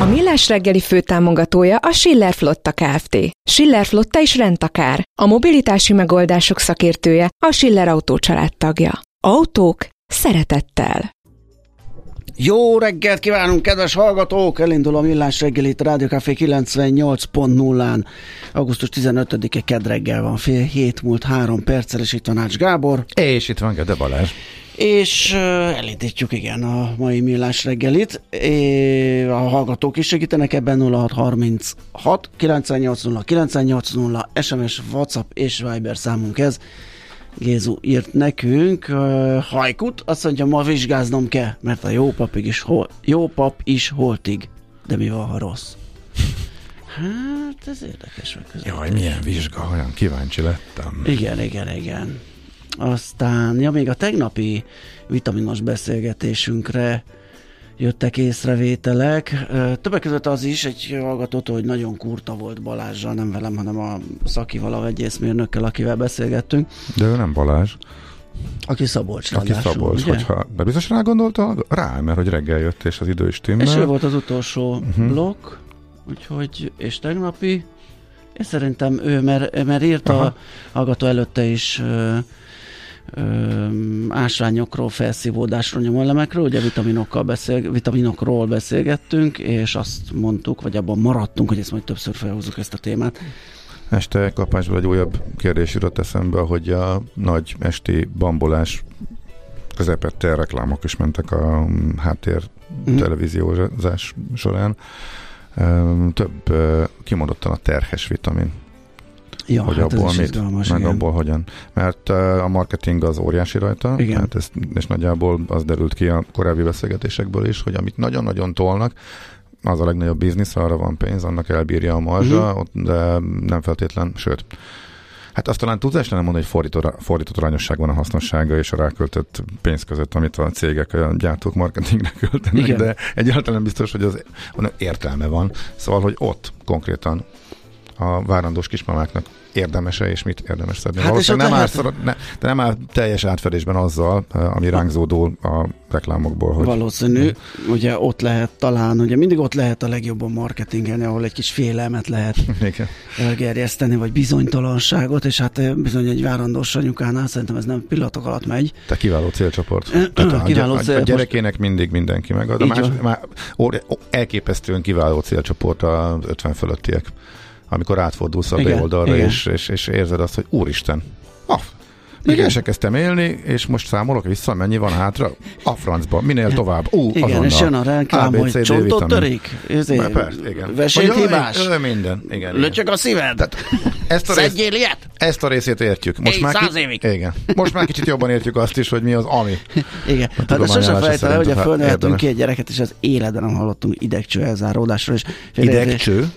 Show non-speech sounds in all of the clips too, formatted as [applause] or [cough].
A Millás reggeli főtámogatója a Schiller Flotta Kft. Schiller Flotta is rendtakár. A mobilitási megoldások szakértője a Schiller Autó tagja. Autók szeretettel. Jó reggelt kívánunk, kedves hallgatók! Elindul a Millás reggel itt Rádió Café 98.0-án. Augusztus 15-e kedd reggel van, fél hét múlt három perccel, és itt van Ács Gábor. És itt van Gede Balázs. És elindítjuk igen a mai Millás reggelit. É, a hallgatók is segítenek ebben 0636 980 980 SMS, WhatsApp és Viber számunk ez. Gézu írt nekünk, uh, hajkut, azt mondja, ma vizsgáznom kell, mert a jó, papig is hol, jó pap is holtig. De mi van, ha rossz? Hát, ez érdekes megközelítés. Jaj, milyen vizsga, olyan kíváncsi lettem. Igen, igen, igen. Aztán, ja, még a tegnapi vitaminos beszélgetésünkre jöttek észrevételek. Többek között az is egy hallgatótól, hogy nagyon kurta volt Balázsral, nem velem, hanem a szakival, a vegyészmérnökkel, akivel beszélgettünk. De ő nem Balázs. Aki Szabolcs Aki ráadásul, Szabolcs, ugye? hogyha, de biztos rá gondolta? Rá, mert hogy reggel jött, és az idő is timmel. És ő volt az utolsó uh-huh. blokk, úgyhogy, és tegnapi, és szerintem ő, mert, mert írt Aha. a hallgató előtte is ásványokról, felszívódásról, nyomelemekről, ugye vitaminokkal beszél, vitaminokról beszélgettünk, és azt mondtuk, vagy abban maradtunk, hogy ezt majd többször felhúzzuk ezt a témát. Este kapásból egy újabb kérdés jutott eszembe, hogy a nagy esti bambolás közepette reklámok is mentek a mm, háttér Mhm. televíziózás során. Több kimondottan a terhes vitamin, Ja, hogy hát ez abból is mit, izgalmas, meg igen. abból hogyan. Mert a marketing az óriási rajta, Igen. Hát ez, és nagyjából az derült ki a korábbi beszélgetésekből is, hogy amit nagyon-nagyon tolnak, az a legnagyobb biznisz, arra van pénz, annak elbírja a marzsa, uh-huh. de nem feltétlen, sőt, Hát azt talán tudsz lenne mondani, hogy fordított, fordított arányosság van a hasznossága és a ráköltött pénz között, amit a cégek, a gyártók marketingre költenek, Igen. de egyáltalán biztos, hogy az értelme van. Szóval, hogy ott konkrétan a várandós kismamáknak érdemese, és mit érdemes szedni. Hát Valószínűleg nem, áll, lehet- szor- ne, de nem áll teljes átfedésben azzal, eh, ami ránk zódul a reklámokból, hogy Valószínű, ugye ott lehet talán, ugye mindig ott lehet a legjobban marketingelni, ahol egy kis félelmet lehet [laughs] Igen. elgerjeszteni, vagy bizonytalanságot, és hát eh, bizony egy várandós anyukánál szerintem ez nem pillanatok alatt megy. Te kiváló célcsoport. Ö, Tehát a, [clears throat] kiváló a, cél- a gyerekének mindig mindenki megad. A más, már, elképesztően kiváló célcsoport az 50 fölöttiek. Amikor átfordulsz a Igen, B oldalra, igen. és, és, és érzed azt, hogy úristen, ah, még Igen. el se kezdtem élni, és most számolok vissza, mennyi van hátra? A francba, minél tovább. Ú, Igen, azonnal. és jön a reklám, A, B, hogy csontot törik, Persze, igen. ö, ö, minden. Igen, löcsök a szíved, Tehát ezt a, szedjél ilyet? ezt a részét értjük. Most Éj, már száz évig. Igen. Most már kicsit jobban értjük azt is, hogy mi az ami. [laughs] Igen, hát tudományállása sosem felejtem hogy a- fölneveltünk ki egy gyereket, és az életben nem hallottunk idegcső elzáródásról, és Idegcső?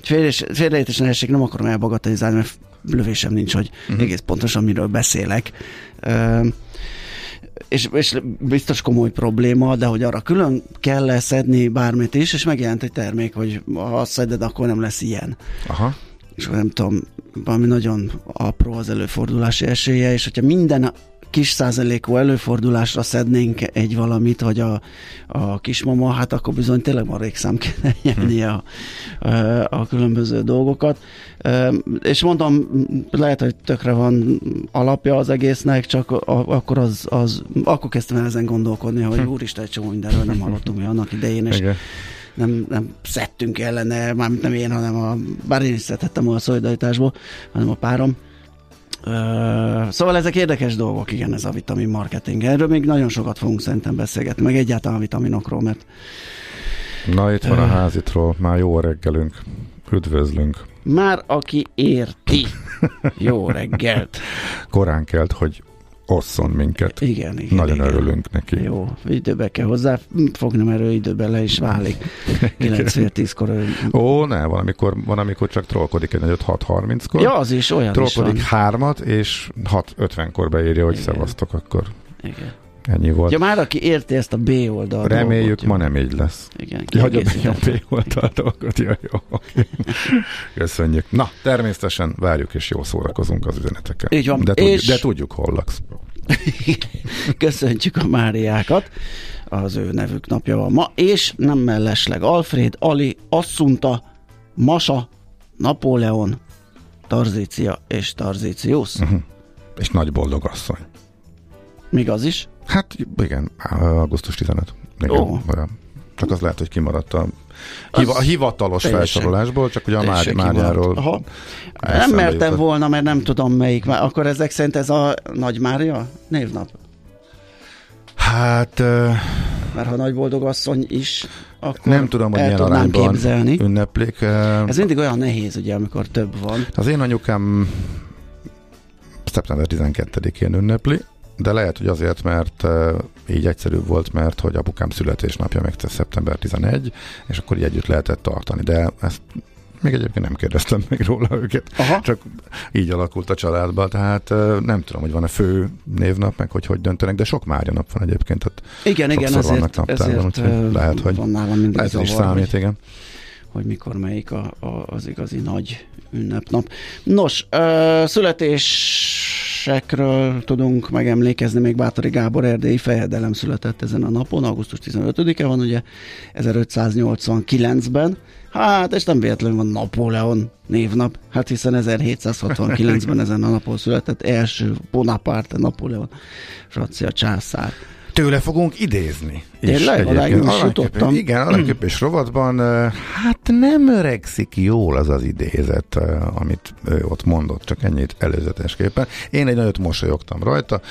Félreértés ne essék, nem akarom elbagatelizálni, mert lövésem nincs, hogy uh-huh. egész pontosan miről beszélek. Ö, és, és biztos komoly probléma, de hogy arra külön kell leszedni bármit is, és megjelent egy termék, hogy ha azt szeded, akkor nem lesz ilyen. Aha. és nem tudom, valami nagyon apró az előfordulási esélye, és hogyha minden kis százalékú előfordulásra szednénk egy valamit, vagy a, a kismama, hát akkor bizony tényleg marék szám kéne nyerni a, a, különböző dolgokat. És mondom, lehet, hogy tökre van alapja az egésznek, csak akkor az, az akkor kezdtem el ezen gondolkodni, hogy hm. úristen, egy csomó mindenről nem hallottunk mi annak idején, és Igen nem, nem szedtünk ellene, mármint nem én, hanem a, bár én is szedhettem a szolidaritásból, hanem a párom. Szóval ezek érdekes dolgok, igen, ez a vitamin marketing. Erről még nagyon sokat fogunk szerintem beszélgetni, meg egyáltalán a vitaminokról, mert... Na itt van a házitról, már jó reggelünk. Üdvözlünk. Már aki érti. [laughs] Jó reggelt. Korán kelt, hogy osszon minket. Igen, igen. Nagyon igen. örülünk neki. Jó, időbe kell hozzá fogni, mert ő időben le is válik. [laughs] 9-10-kor. Ó, ne, van amikor, van, amikor csak trollkodik egy nagyot 6.30-kor. Ja, az is olyan Trollkodik is van. hármat, és 6.50-kor beírja, hogy igen. szevasztok, akkor igen. Ennyi volt. Ja, már aki érti ezt a B oldalt. Reméljük, dolgot, ma nem így lesz. Igen. Hagyom a B oldalt dolgot. Ja, jó. [laughs] Köszönjük. Na, természetesen várjuk és jó szórakozunk az üzenetekkel. Így van. De, tudjuk, és... de tudjuk, hol laksz. [laughs] Köszöntjük a Máriákat. Az ő nevük napja van ma. És nem mellesleg Alfred, Ali, Assunta, Masa, Napóleon, Tarzícia és Tarzícius. Uh-huh. És nagy boldog asszony. Még az is? Hát igen, augusztus 15. Igen, oh. Csak az lehet, hogy kimaradt a, hiva, a hivatalos teljesen. felsorolásból, csak ugye a Mári, Máriáról. Nem mertem jutott. volna, mert nem tudom melyik. Akkor ezek szerint ez a Nagy Mária névnap? Hát... Uh, mert ha nagy boldog asszony is, akkor nem tudom, hogy milyen arányban képzelni. ünneplik. Uh, ez mindig olyan nehéz, ugye, amikor több van. Az én anyukám szeptember 12-én ünnepli, de lehet, hogy azért, mert így egyszerűbb volt, mert hogy apukám születésnapja meg szeptember 11, és akkor így együtt lehetett tartani, de ezt még egyébként nem kérdeztem meg róla őket, Aha. csak így alakult a családban, tehát nem tudom, hogy van-e fő névnap, meg hogy hogy döntenek, de sok Mária nap van egyébként, tehát igen, igen, ezért, vannak naptárban, úgyhogy lehet, hogy van nálam mindig ez is számít, hogy, igen. hogy mikor melyik a, a, az igazi nagy ünnepnap. Nos, uh, születésekről tudunk megemlékezni, még Bátori Gábor erdélyi fejedelem született ezen a napon, augusztus 15-e van ugye 1589-ben, Hát, és nem véletlenül van Napóleon névnap, hát hiszen 1769-ben ezen a napon született első Bonaparte Napóleon, francia császár. Tőle fogunk idézni. Tényleg? Aláképpen, igen, aláképpés rovatban hát nem öregszik jól az az idézet, amit ő ott mondott, csak ennyit előzetesképpen. Én egy nagyot mosolyogtam rajta,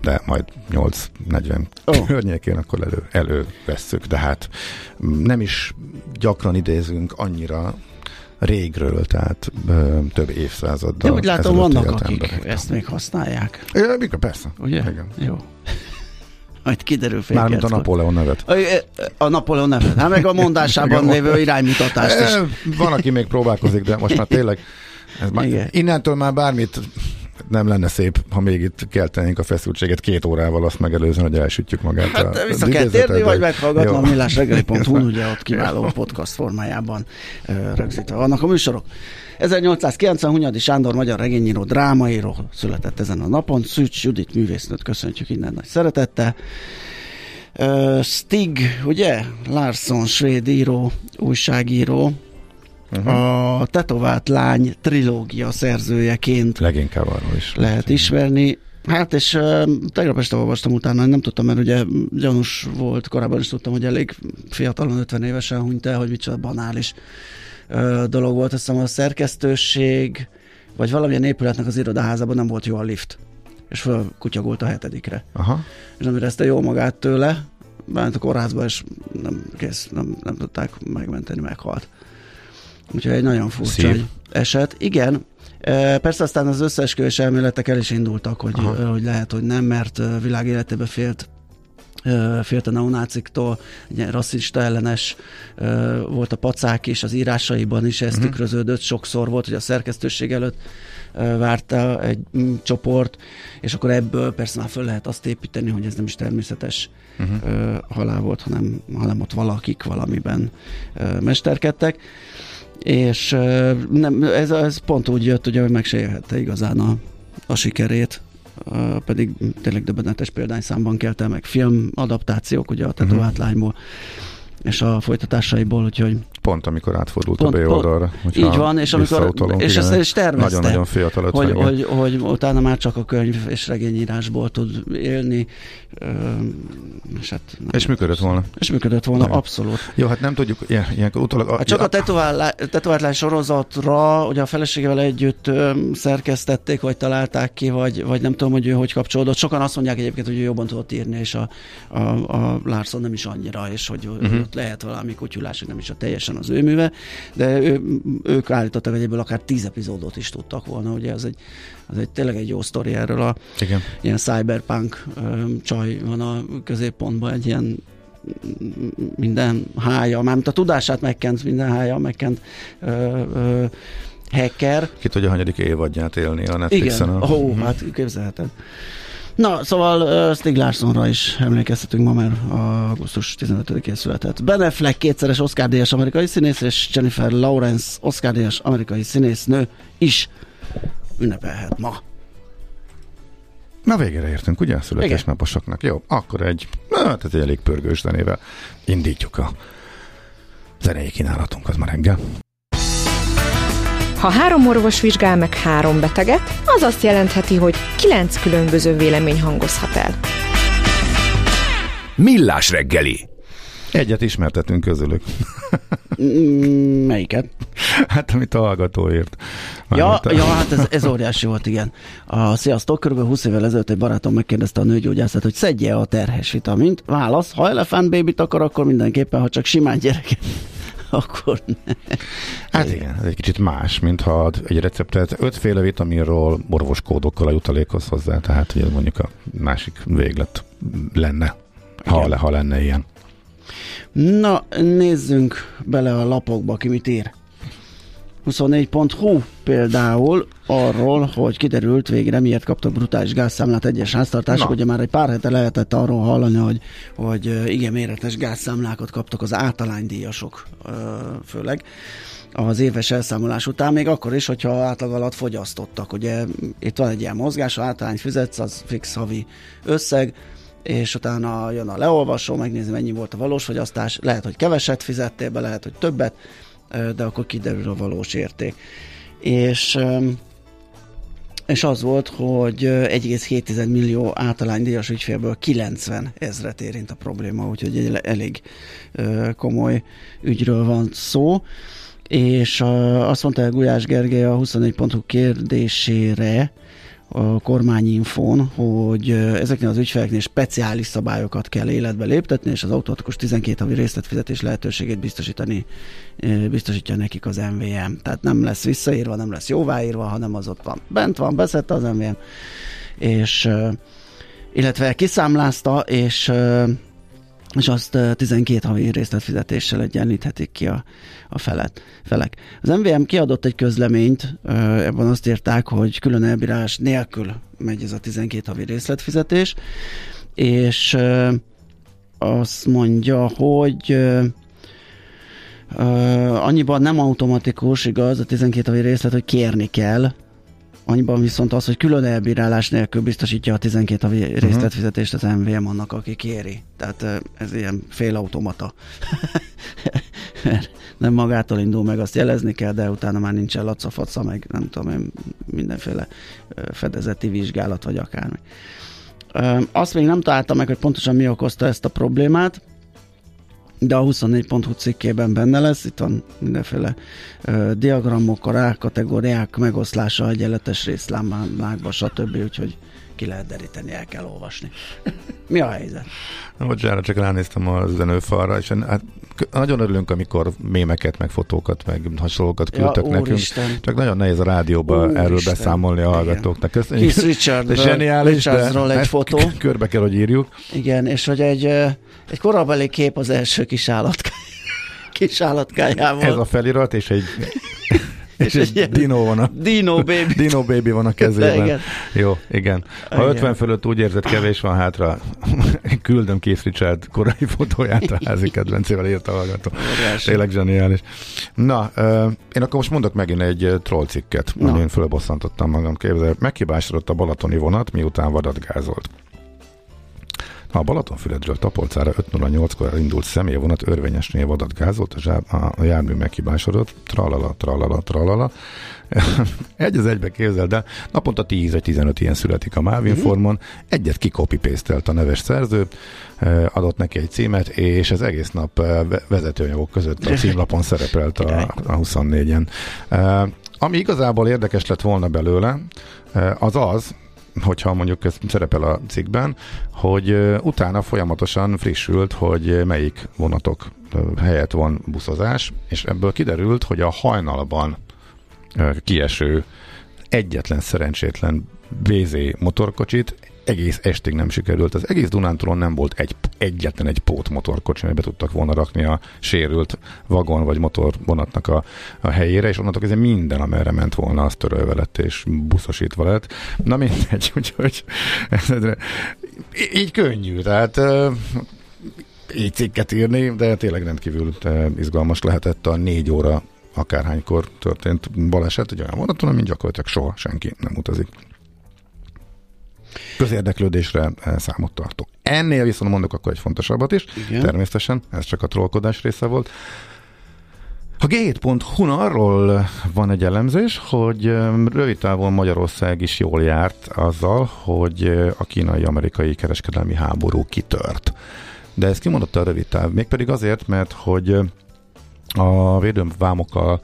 de majd 8-40 oh. környékén akkor elő, elővesszük, de hát nem is gyakran idézünk annyira régről, tehát ö, több évszázaddal. De úgy látom, vannak, akik emberek. ezt még használják. Ja, persze. Ugye? Igen. Jó majd kiderül fél Mármint a Napóleon nevet. A, a Napóleon nevet, hát meg a mondásában [laughs] lévő iránymutatást is. [laughs] Van, aki még próbálkozik, de most már tényleg ez már, innentől már bármit nem lenne szép, ha még itt keltenénk a feszültséget két órával azt megelőzően, hogy elsütjük magát. Hát a, vissza kell térni, vagy meghallgatni a millásreggeli.hu, ugye ott kiváló podcast formájában rögzítve vannak a műsorok. 1890 Hunyadi Sándor magyar regényíró, drámaíró született ezen a napon. Szűcs Judit művésznőt köszöntjük innen nagy szeretettel. Uh, Stig, ugye? Larson, svéd író, újságíró, Uh-huh. A Tetovált lány trilógia szerzőjeként leginkább arról is lehet ismerni. Hát és uh, tegnap este olvastam utána, nem tudtam, mert ugye gyanús volt, korábban is tudtam, hogy elég fiatalon, 50 évesen hunyt el, hogy micsoda banális dolog volt. Azt hiszem a szerkesztőség, vagy valamilyen épületnek az irodaházában nem volt jó a lift, és fölkutyagolt a hetedikre. Aha. És nem érezte jó magát tőle, bent a kórházba, és nem, kész, nem, nem tudták megmenteni, meghalt. Úgyhogy egy nagyon furcsa Szív. eset. Igen, Persze aztán az összeesküvés elméletek el is indultak, hogy, hogy lehet, hogy nem, mert világ életébe félt félt a neonáciktól, ugye rasszista ellenes volt a pacák is, az írásaiban is ez uh-huh. tükröződött, sokszor volt, hogy a szerkesztőség előtt várta egy mm, csoport, és akkor ebből persze már föl lehet azt építeni, hogy ez nem is természetes uh-huh. halál volt, hanem, hanem ott valakik valamiben mesterkedtek. és nem, ez, ez pont úgy jött, ugye, hogy meg se élhette igazán a, a sikerét, pedig tényleg döbbenetes példányszámban kelte meg film adaptációk, ugye a tetovát uh-huh. lányból, és a folytatásaiból, úgyhogy pont amikor átfordult pont, a B oldalra. Így van, és amikor és ezt is tervezte. Nagyon-nagyon fiatal hogy, hogy, hogy, utána már csak a könyv és regényírásból tud élni. És, hát nem és működött volna. És működött volna, nagyon. abszolút. Jó, hát nem tudjuk, ilyen, ilyenkor utólag... A, hát csak a tetoválás sorozatra, ugye a feleségével együtt szerkesztették, vagy találták ki, vagy, vagy nem tudom, hogy ő hogy kapcsolódott. Sokan azt mondják egyébként, hogy ő jobban tudott írni, és a, a, a Larson nem is annyira, és hogy uh-huh. Lehet valami kutyulás, nem is a teljesen az ő műve, de ő, ők állítottak, hogy ebből akár tíz epizódot is tudtak volna, ugye ez egy, az egy tényleg egy jó sztori erről a Igen. ilyen cyberpunk csaj van a középpontban, egy ilyen minden hája, mármint a tudását megkent, minden hája megkent ö, ö, hacker. Ki tudja, hanyadik évadját élni a Netflixen. Igen, ó, uh-huh. hát képzelheted. Na, szóval uh, Stig Larssonra is emlékeztetünk ma, mert augusztus 15-én született. Ben Affleck kétszeres Oscar-díjas amerikai színész, és Jennifer Lawrence Oscar-díjas amerikai színésznő is ünnepelhet ma. Na végére értünk, ugye? Születésnaposoknak. Jó, akkor egy, hát ez egy elég pörgős zenével indítjuk a zenei kínálatunk, az ma reggel. Ha három orvos vizsgál meg három beteget, az azt jelentheti, hogy kilenc különböző vélemény hangozhat el. Millás reggeli. Egyet ismertetünk közülük. Mm, melyiket? Hát, amit a hallgatóért. Ja, ja, hát ez, ez óriási volt, igen. A, sziasztok, kb. 20 évvel ezelőtt egy barátom megkérdezte a nőgyógyászat, hogy szedje a terhes vitamint. Válasz, ha elefánt bébit akar, akkor mindenképpen, ha csak simán gyereket akkor ne. Hát igen, ez egy kicsit más, mint ha egy receptet ötféle vitaminról orvoskódokkal a jutalékhoz hozzá, tehát hogy mondjuk a másik véglet lenne, ha, le, ha lenne ilyen. Na, nézzünk bele a lapokba, ki mit ír. 24.hu például arról, hogy kiderült végre, miért kaptak brutális gázszámlát egyes háztartások. Ugye már egy pár hete lehetett arról hallani, hogy, hogy igen méretes gázszámlákat kaptak az általánydíjasok főleg az éves elszámolás után, még akkor is, hogyha átlag alatt fogyasztottak. Ugye itt van egy ilyen mozgás, ha általány fizetsz, az fix havi összeg, és utána jön a leolvasó, megnézi, mennyi volt a valós fogyasztás, lehet, hogy keveset fizettél be, lehet, hogy többet, de akkor kiderül a valós érték. És és az volt, hogy 1,7 millió általánydíjas ügyfélből 90 ezret érint a probléma, úgyhogy egy elég komoly ügyről van szó. És azt mondta Gulyás Gergely a 24.hu kérdésére, a kormányinfón, hogy ezeknél az ügyfeleknél speciális szabályokat kell életbe léptetni, és az automatikus 12 havi részletfizetés lehetőségét biztosítani, biztosítja nekik az MVM. Tehát nem lesz visszaírva, nem lesz jóváírva, hanem az ott van. Bent van, beszette az MVM, és illetve kiszámlázta, és és azt 12 havi részletfizetéssel egyenlíthetik ki a, a felet, felek. Az MVM kiadott egy közleményt, ebben azt írták, hogy külön elbírálás nélkül megy ez a 12 havi részletfizetés, és azt mondja, hogy annyiban nem automatikus, igaz, a 12 havi részlet, hogy kérni kell, Annyiban viszont az, hogy külön elbírálás nélkül biztosítja a 12 havi uh-huh. részletfizetést az MVM annak, aki kéri. Tehát ez ilyen félautomata. [laughs] nem magától indul meg, azt jelezni kell, de utána már nincsen lacafaca, meg nem tudom én, mindenféle fedezeti vizsgálat, vagy akármi. Azt még nem találtam meg, hogy pontosan mi okozta ezt a problémát, de a 24.hu cikkében benne lesz, itt van mindenféle ö, diagramok, a rákategóriák megoszlása, egyenletes részlámákba, stb. Úgyhogy ki lehet deríteni, el kell olvasni. Mi a helyzet? Na, bocsánat, csak ránéztem a üzenőfalra, és hát nagyon örülünk, amikor mémeket, meg fotókat, meg hasonlókat küldtek ja, nekünk. Isten. Csak nagyon nehéz a rádióba úr erről Isten. beszámolni a hallgatóknak. Köszönjük. Keith Richard, zseniális, de egy fotó. Körbe kell, hogy írjuk. Igen, és hogy egy, egy korabeli kép az első kis állatkája kis állatkájával. Ez a felirat, és egy [laughs] és egy Dino van a... Dino baby. [laughs] Dino baby van a kezében. Igen. Jó, igen. Ha Igen. 50 fölött úgy érzed, kevés van hátra, [laughs] küldöm Keith Richard korai fotóját a házi kedvencével írta a hallgató. Tényleg zseniális. Na, én akkor most mondok megint egy ö, troll cikket, Na. amin fölbosszantottam magam. Képzel, meghibásodott a balatoni vonat, miután vadatgázolt. A Balatonfüredről Tapolcára 5.08-kor indult személyvonat örvényesnél vadat gázolt, a, zsá- a, jármű meghibásodott, tralala, tralala, tralala. [laughs] Egy az egybe képzeld el, naponta 10 vagy 15 ilyen születik a Mávinformon, egyet kikopipésztelt a neves szerző, adott neki egy címet, és az egész nap ve- vezetőanyagok között a címlapon [laughs] szerepelt a, a 24-en. Eh, Ami igazából érdekes lett volna belőle, az az, hogyha mondjuk ez szerepel a cikkben, hogy utána folyamatosan frissült, hogy melyik vonatok helyett van buszozás, és ebből kiderült, hogy a hajnalban kieső egyetlen szerencsétlen VZ motorkocsit egész estig nem sikerült. Az egész Dunántúlon nem volt egy, egyetlen egy pót motorkocsi, amiben tudtak volna rakni a sérült vagon vagy motorvonatnak a, a helyére, és onnantól kezdve minden, amerre ment volna, az törölve lett és buszosítva lett. Na mindegy, [laughs] úgyhogy így könnyű, tehát így cikket írni, de tényleg rendkívül izgalmas lehetett a négy óra akárhánykor történt baleset, egy olyan vonaton, amin gyakorlatilag soha senki nem utazik. Közérdeklődésre eh, számot tartok. Ennél viszont mondok akkor egy fontosabbat is, Igen. természetesen, ez csak a trollkodás része volt. A g7.hu arról van egy elemzés, hogy rövid távon Magyarország is jól járt azzal, hogy eh, a kínai-amerikai kereskedelmi háború kitört. De ez kimondott a rövid táv, mégpedig azért, mert hogy eh, a védővámokkal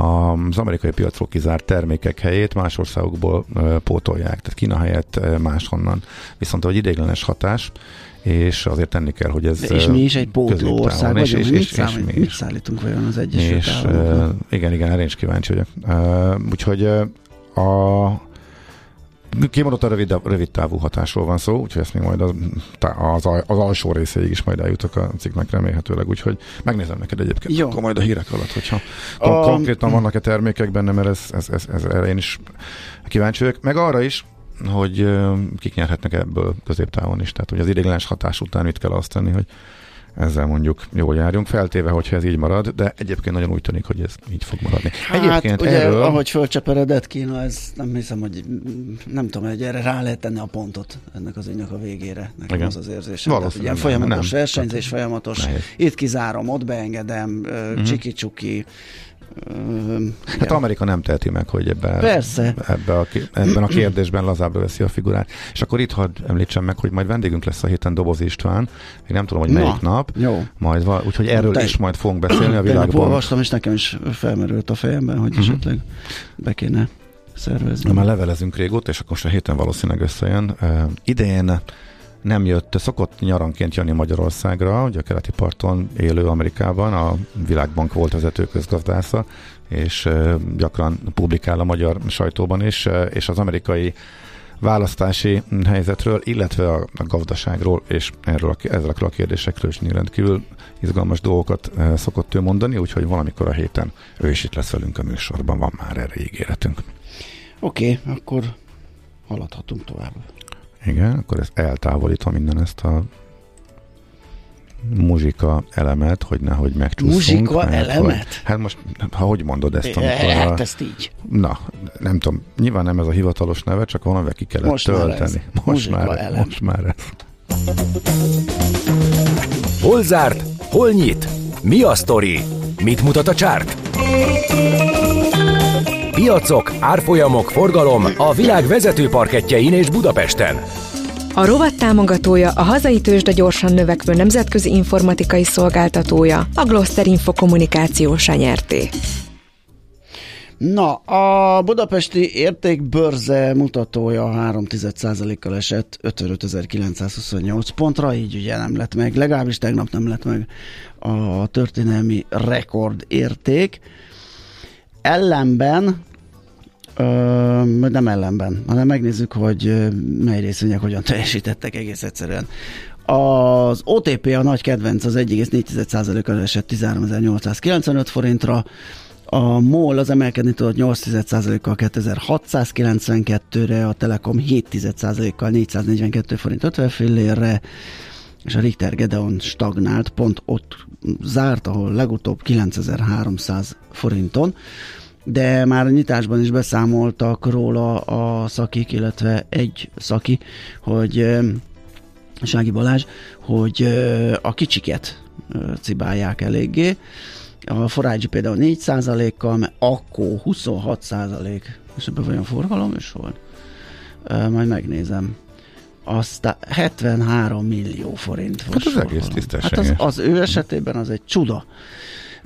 az amerikai piacról kizárt termékek helyét más országokból pótolják, tehát Kína helyett máshonnan. Viszont hogy ideiglenes hatás, és azért tenni kell, hogy ez De és mi is egy pótló ország és- vagyunk. és- mit, és- és számít, mi mit is. szállítunk vajon az Egyesült És igen, igen, erre is kíváncsi vagyok. Úgyhogy a kimondottan rövid, rövid távú hatásról van szó, úgyhogy ezt még majd az, az, az alsó részéig is majd eljutok a cikknek remélhetőleg, úgyhogy megnézem neked egyébként Jó. akkor majd a hírek alatt, hogyha A- konkrétan vannak-e termékek benne, mert ez, ez, ez, ez, erre én is kíváncsi vagyok. Meg arra is, hogy kik nyerhetnek ebből középtávon is. Tehát, hogy az ideiglenes hatás után mit kell azt tenni, hogy ezzel mondjuk jól járjunk, feltéve, hogyha ez így marad, de egyébként nagyon úgy tűnik, hogy ez így fog maradni. Hát egyébként ugye, erről... ahogy fölcseperedett Kína, ez nem hiszem, hogy nem tudom, hogy erre rá lehet tenni a pontot ennek az ügynek a végére. Nekem Igen. az az érzésem. Tehát ugye folyamatos nem. versenyzés, folyamatos. Nehéz. Itt kizárom, ott beengedem, mm-hmm. csiki-csuki. Hát igen. Amerika nem teheti meg, hogy ebben, Persze. ebbe a, ebben a kérdésben lazábbra veszi a figurát. És akkor itt hadd említsem meg, hogy majd vendégünk lesz a héten Doboz István. Én nem tudom, hogy Na, melyik nap. Jó. Majd val- úgyhogy erről Te- is majd fogunk beszélni a világban. olvastam, és nekem is felmerült a fejemben, hogy Mhm. esetleg be kéne szervezni. Na, már levelezünk régóta, és akkor most a héten valószínűleg összejön. Uh, idén nem jött, szokott nyaranként jönni Magyarországra, ugye a keleti parton élő Amerikában, a Világbank volt vezető közgazdásza, és gyakran publikál a magyar sajtóban is, és az amerikai választási helyzetről, illetve a, gazdaságról, és erről a, ezekről a kérdésekről is rendkívül izgalmas dolgokat szokott ő mondani, úgyhogy valamikor a héten ő is itt lesz velünk a műsorban, van már erre ígéretünk. Oké, okay, akkor haladhatunk tovább. Igen, akkor ezt eltávolítom minden ezt a muzsika elemet, hogy nehogy megcsúszunk. Muzsika mert elemet? Hogy, hát most, ha hogy mondod ezt, amikor Hát a, ezt így. Na, nem tudom, nyilván nem ez a hivatalos neve, csak valamivel ki kellett Most már tölteni. ez. Most Muzsika már, elem. most már ez. Hol zárt? Hol nyit? Mi a sztori? Mit mutat a csárt? Piacok, árfolyamok, forgalom a világ vezető parketjein és Budapesten. A rovat támogatója a hazai tőzsde gyorsan növekvő nemzetközi informatikai szolgáltatója, a Gloster Info kommunikációs nyerté. Na, a budapesti értékbörze mutatója 3 kal esett 55.928 pontra, így ugye nem lett meg, legalábbis tegnap nem lett meg a történelmi rekord érték. Ellenben Ö, nem ellenben, hanem megnézzük, hogy mely részvények hogyan teljesítettek egész egyszerűen. Az OTP a nagy kedvenc, az 1,4%-kal esett 13.895 forintra, A MOL az emelkedni tudott 8,1%-kal 2692-re, a Telekom 7,1%-kal 442 forint 50 fillérre, és a Richter Gedeon stagnált, pont ott zárt, ahol legutóbb 9300 forinton, de már a nyitásban is beszámoltak róla a szakik, illetve egy szaki, hogy Sági Balázs, hogy a kicsiket cibálják eléggé. A forágyi például 4%-kal, mert akkor 26% és ebben vajon forgalom is volt? Majd megnézem aztán 73 millió forint volt. Hát az egész tisztességes. Hát az, az ő esetében az egy csuda.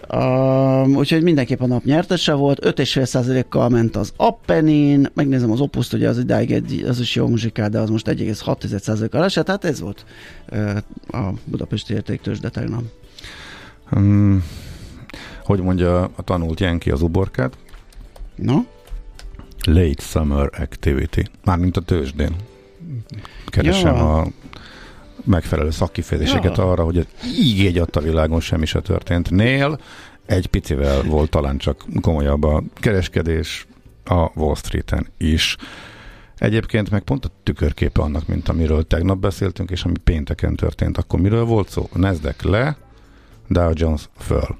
Uh, úgyhogy mindenképp a nap nyertese volt, 5,5%-kal ment az Appenin, megnézem az Opuszt, ugye az idáig egy, az is jó muzsikál, de az most 1,6%-kal esett, hát ez volt uh, a budapesti értéktős, de tegnap. Um, hogy mondja a tanult Jenki az uborkát? No? Late Summer Activity. Mármint a tőzsdén. Keresem ja. a megfelelő szakkifejezéseket ja. arra, hogy így egy a világon semmi se történt. Nél egy picivel volt talán csak komolyabb a kereskedés a Wall Street-en is. Egyébként meg pont a tükörképe annak, mint amiről tegnap beszéltünk, és ami pénteken történt. Akkor miről volt szó? Nasdaq le, Dow Jones föl.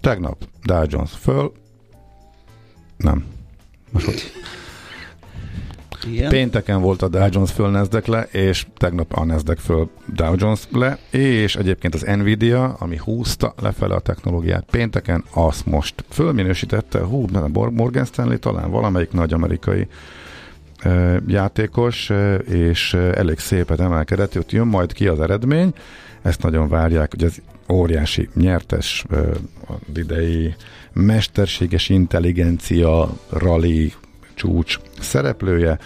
Tegnap Dow Jones föl, nem. Most igen. Pénteken volt a Dow Jones föl Nasdaq le, és tegnap a Nasdaq föl Dow Jones le, és egyébként az Nvidia, ami húzta lefele a technológiát pénteken, azt most fölminősítette, hú, nem, Morgan Stanley talán valamelyik nagy amerikai játékos, és elég szépet emelkedett, ott jön majd ki az eredmény, ezt nagyon várják, hogy ez óriási nyertes az idei mesterséges intelligencia rally csúcs szereplője,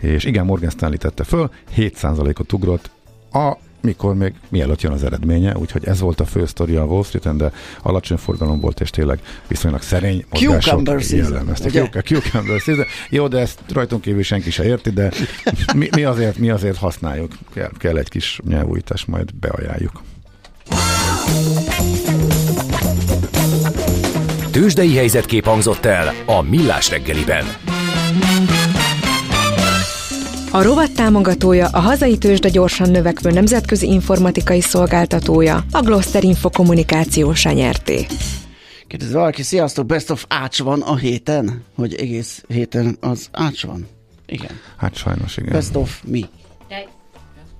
és igen, Morgan Stanley tette föl, 7%-ot ugrott, a mikor még mielőtt jön az eredménye, úgyhogy ez volt a fő sztori a Wall Street-en, de alacsony forgalom volt, és tényleg viszonylag szerény mozgások jellemeztek. Cucumber season. Jó, de ezt rajtunk kívül senki se érti, de mi, mi, azért, mi azért használjuk. Kell, kell egy kis nyelvújítás, majd beajánljuk. Tőzsdei helyzetkép hangzott el a Millás reggeliben. A rovat támogatója a hazai tőzsde gyorsan növekvő nemzetközi informatikai szolgáltatója, a Gloster Info kommunikációs nyerté. Kérdez valaki, sziasztok, Best of Ács van a héten? Hogy egész héten az Ács van? Igen. Hát sajnos igen. Best of mi?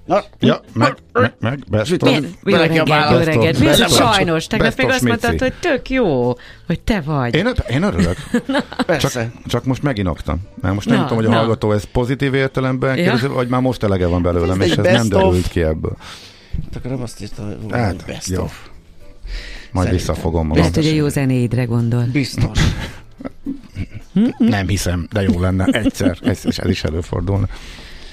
Na, ja, meg, meg, meg best of. Jó reggelt, jó reggelt. Miért sajnos? Tegnap még azt mondtad, hogy tök jó, hogy te vagy. Én, én örülök. [laughs] csak, csak most meginoktam. Mert most nem na, tudom, hogy a na. hallgató ez pozitív értelemben ja. kérdezi, vagy már most elege van belőlem, és ez nem derült ki ebből. Hát akkor nem azt írta, hogy hát, best jó. of. Majd visszafogom magam. Lehet, hogy a jó zenéidre gondol. Biztos. nem hiszem, de jó lenne egyszer, ez, ez is előfordulna.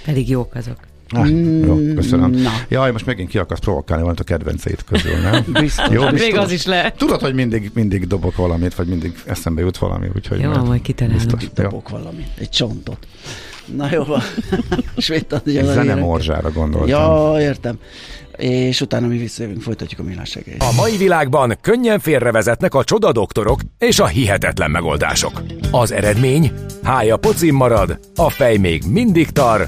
Pedig jók azok. Ah, jó, köszönöm. Na. Jaj, most megint ki akarsz provokálni valamit a kedvenceit közül, nem? [laughs] Biztos. Jó, biztos. Még az is lehet. Tudod, hogy mindig, mindig dobok valamit, vagy mindig eszembe jut valami, úgyhogy jó, majd kitalálom. Dobok valamit, egy csontot. Na jó. [laughs] Egy zenemorzsára gondoltam. Ja, értem és utána mi visszajövünk, folytatjuk a millás A mai világban könnyen félrevezetnek a csoda doktorok és a hihetetlen megoldások. Az eredmény? Hája pocim marad, a fej még mindig tar,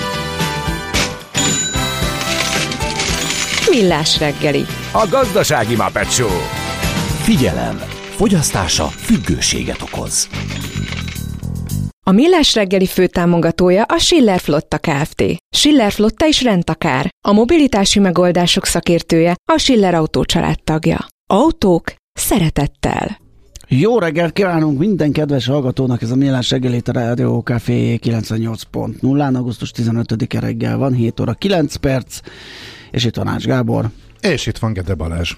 Millás reggeli. A gazdasági Muppet Show. Figyelem! Fogyasztása függőséget okoz. A Millás reggeli főtámogatója a Schiller Flotta Kft. Schiller Flotta is rendtakár. A mobilitási megoldások szakértője a Schiller Autó tagja. Autók szeretettel. Jó reggelt kívánunk minden kedves hallgatónak, ez a Millás reggelét a Rádió Café 98.0-án, augusztus 15-e reggel van, 7 óra 9 perc, és itt van Ács Gábor. És itt van Gede Balázs.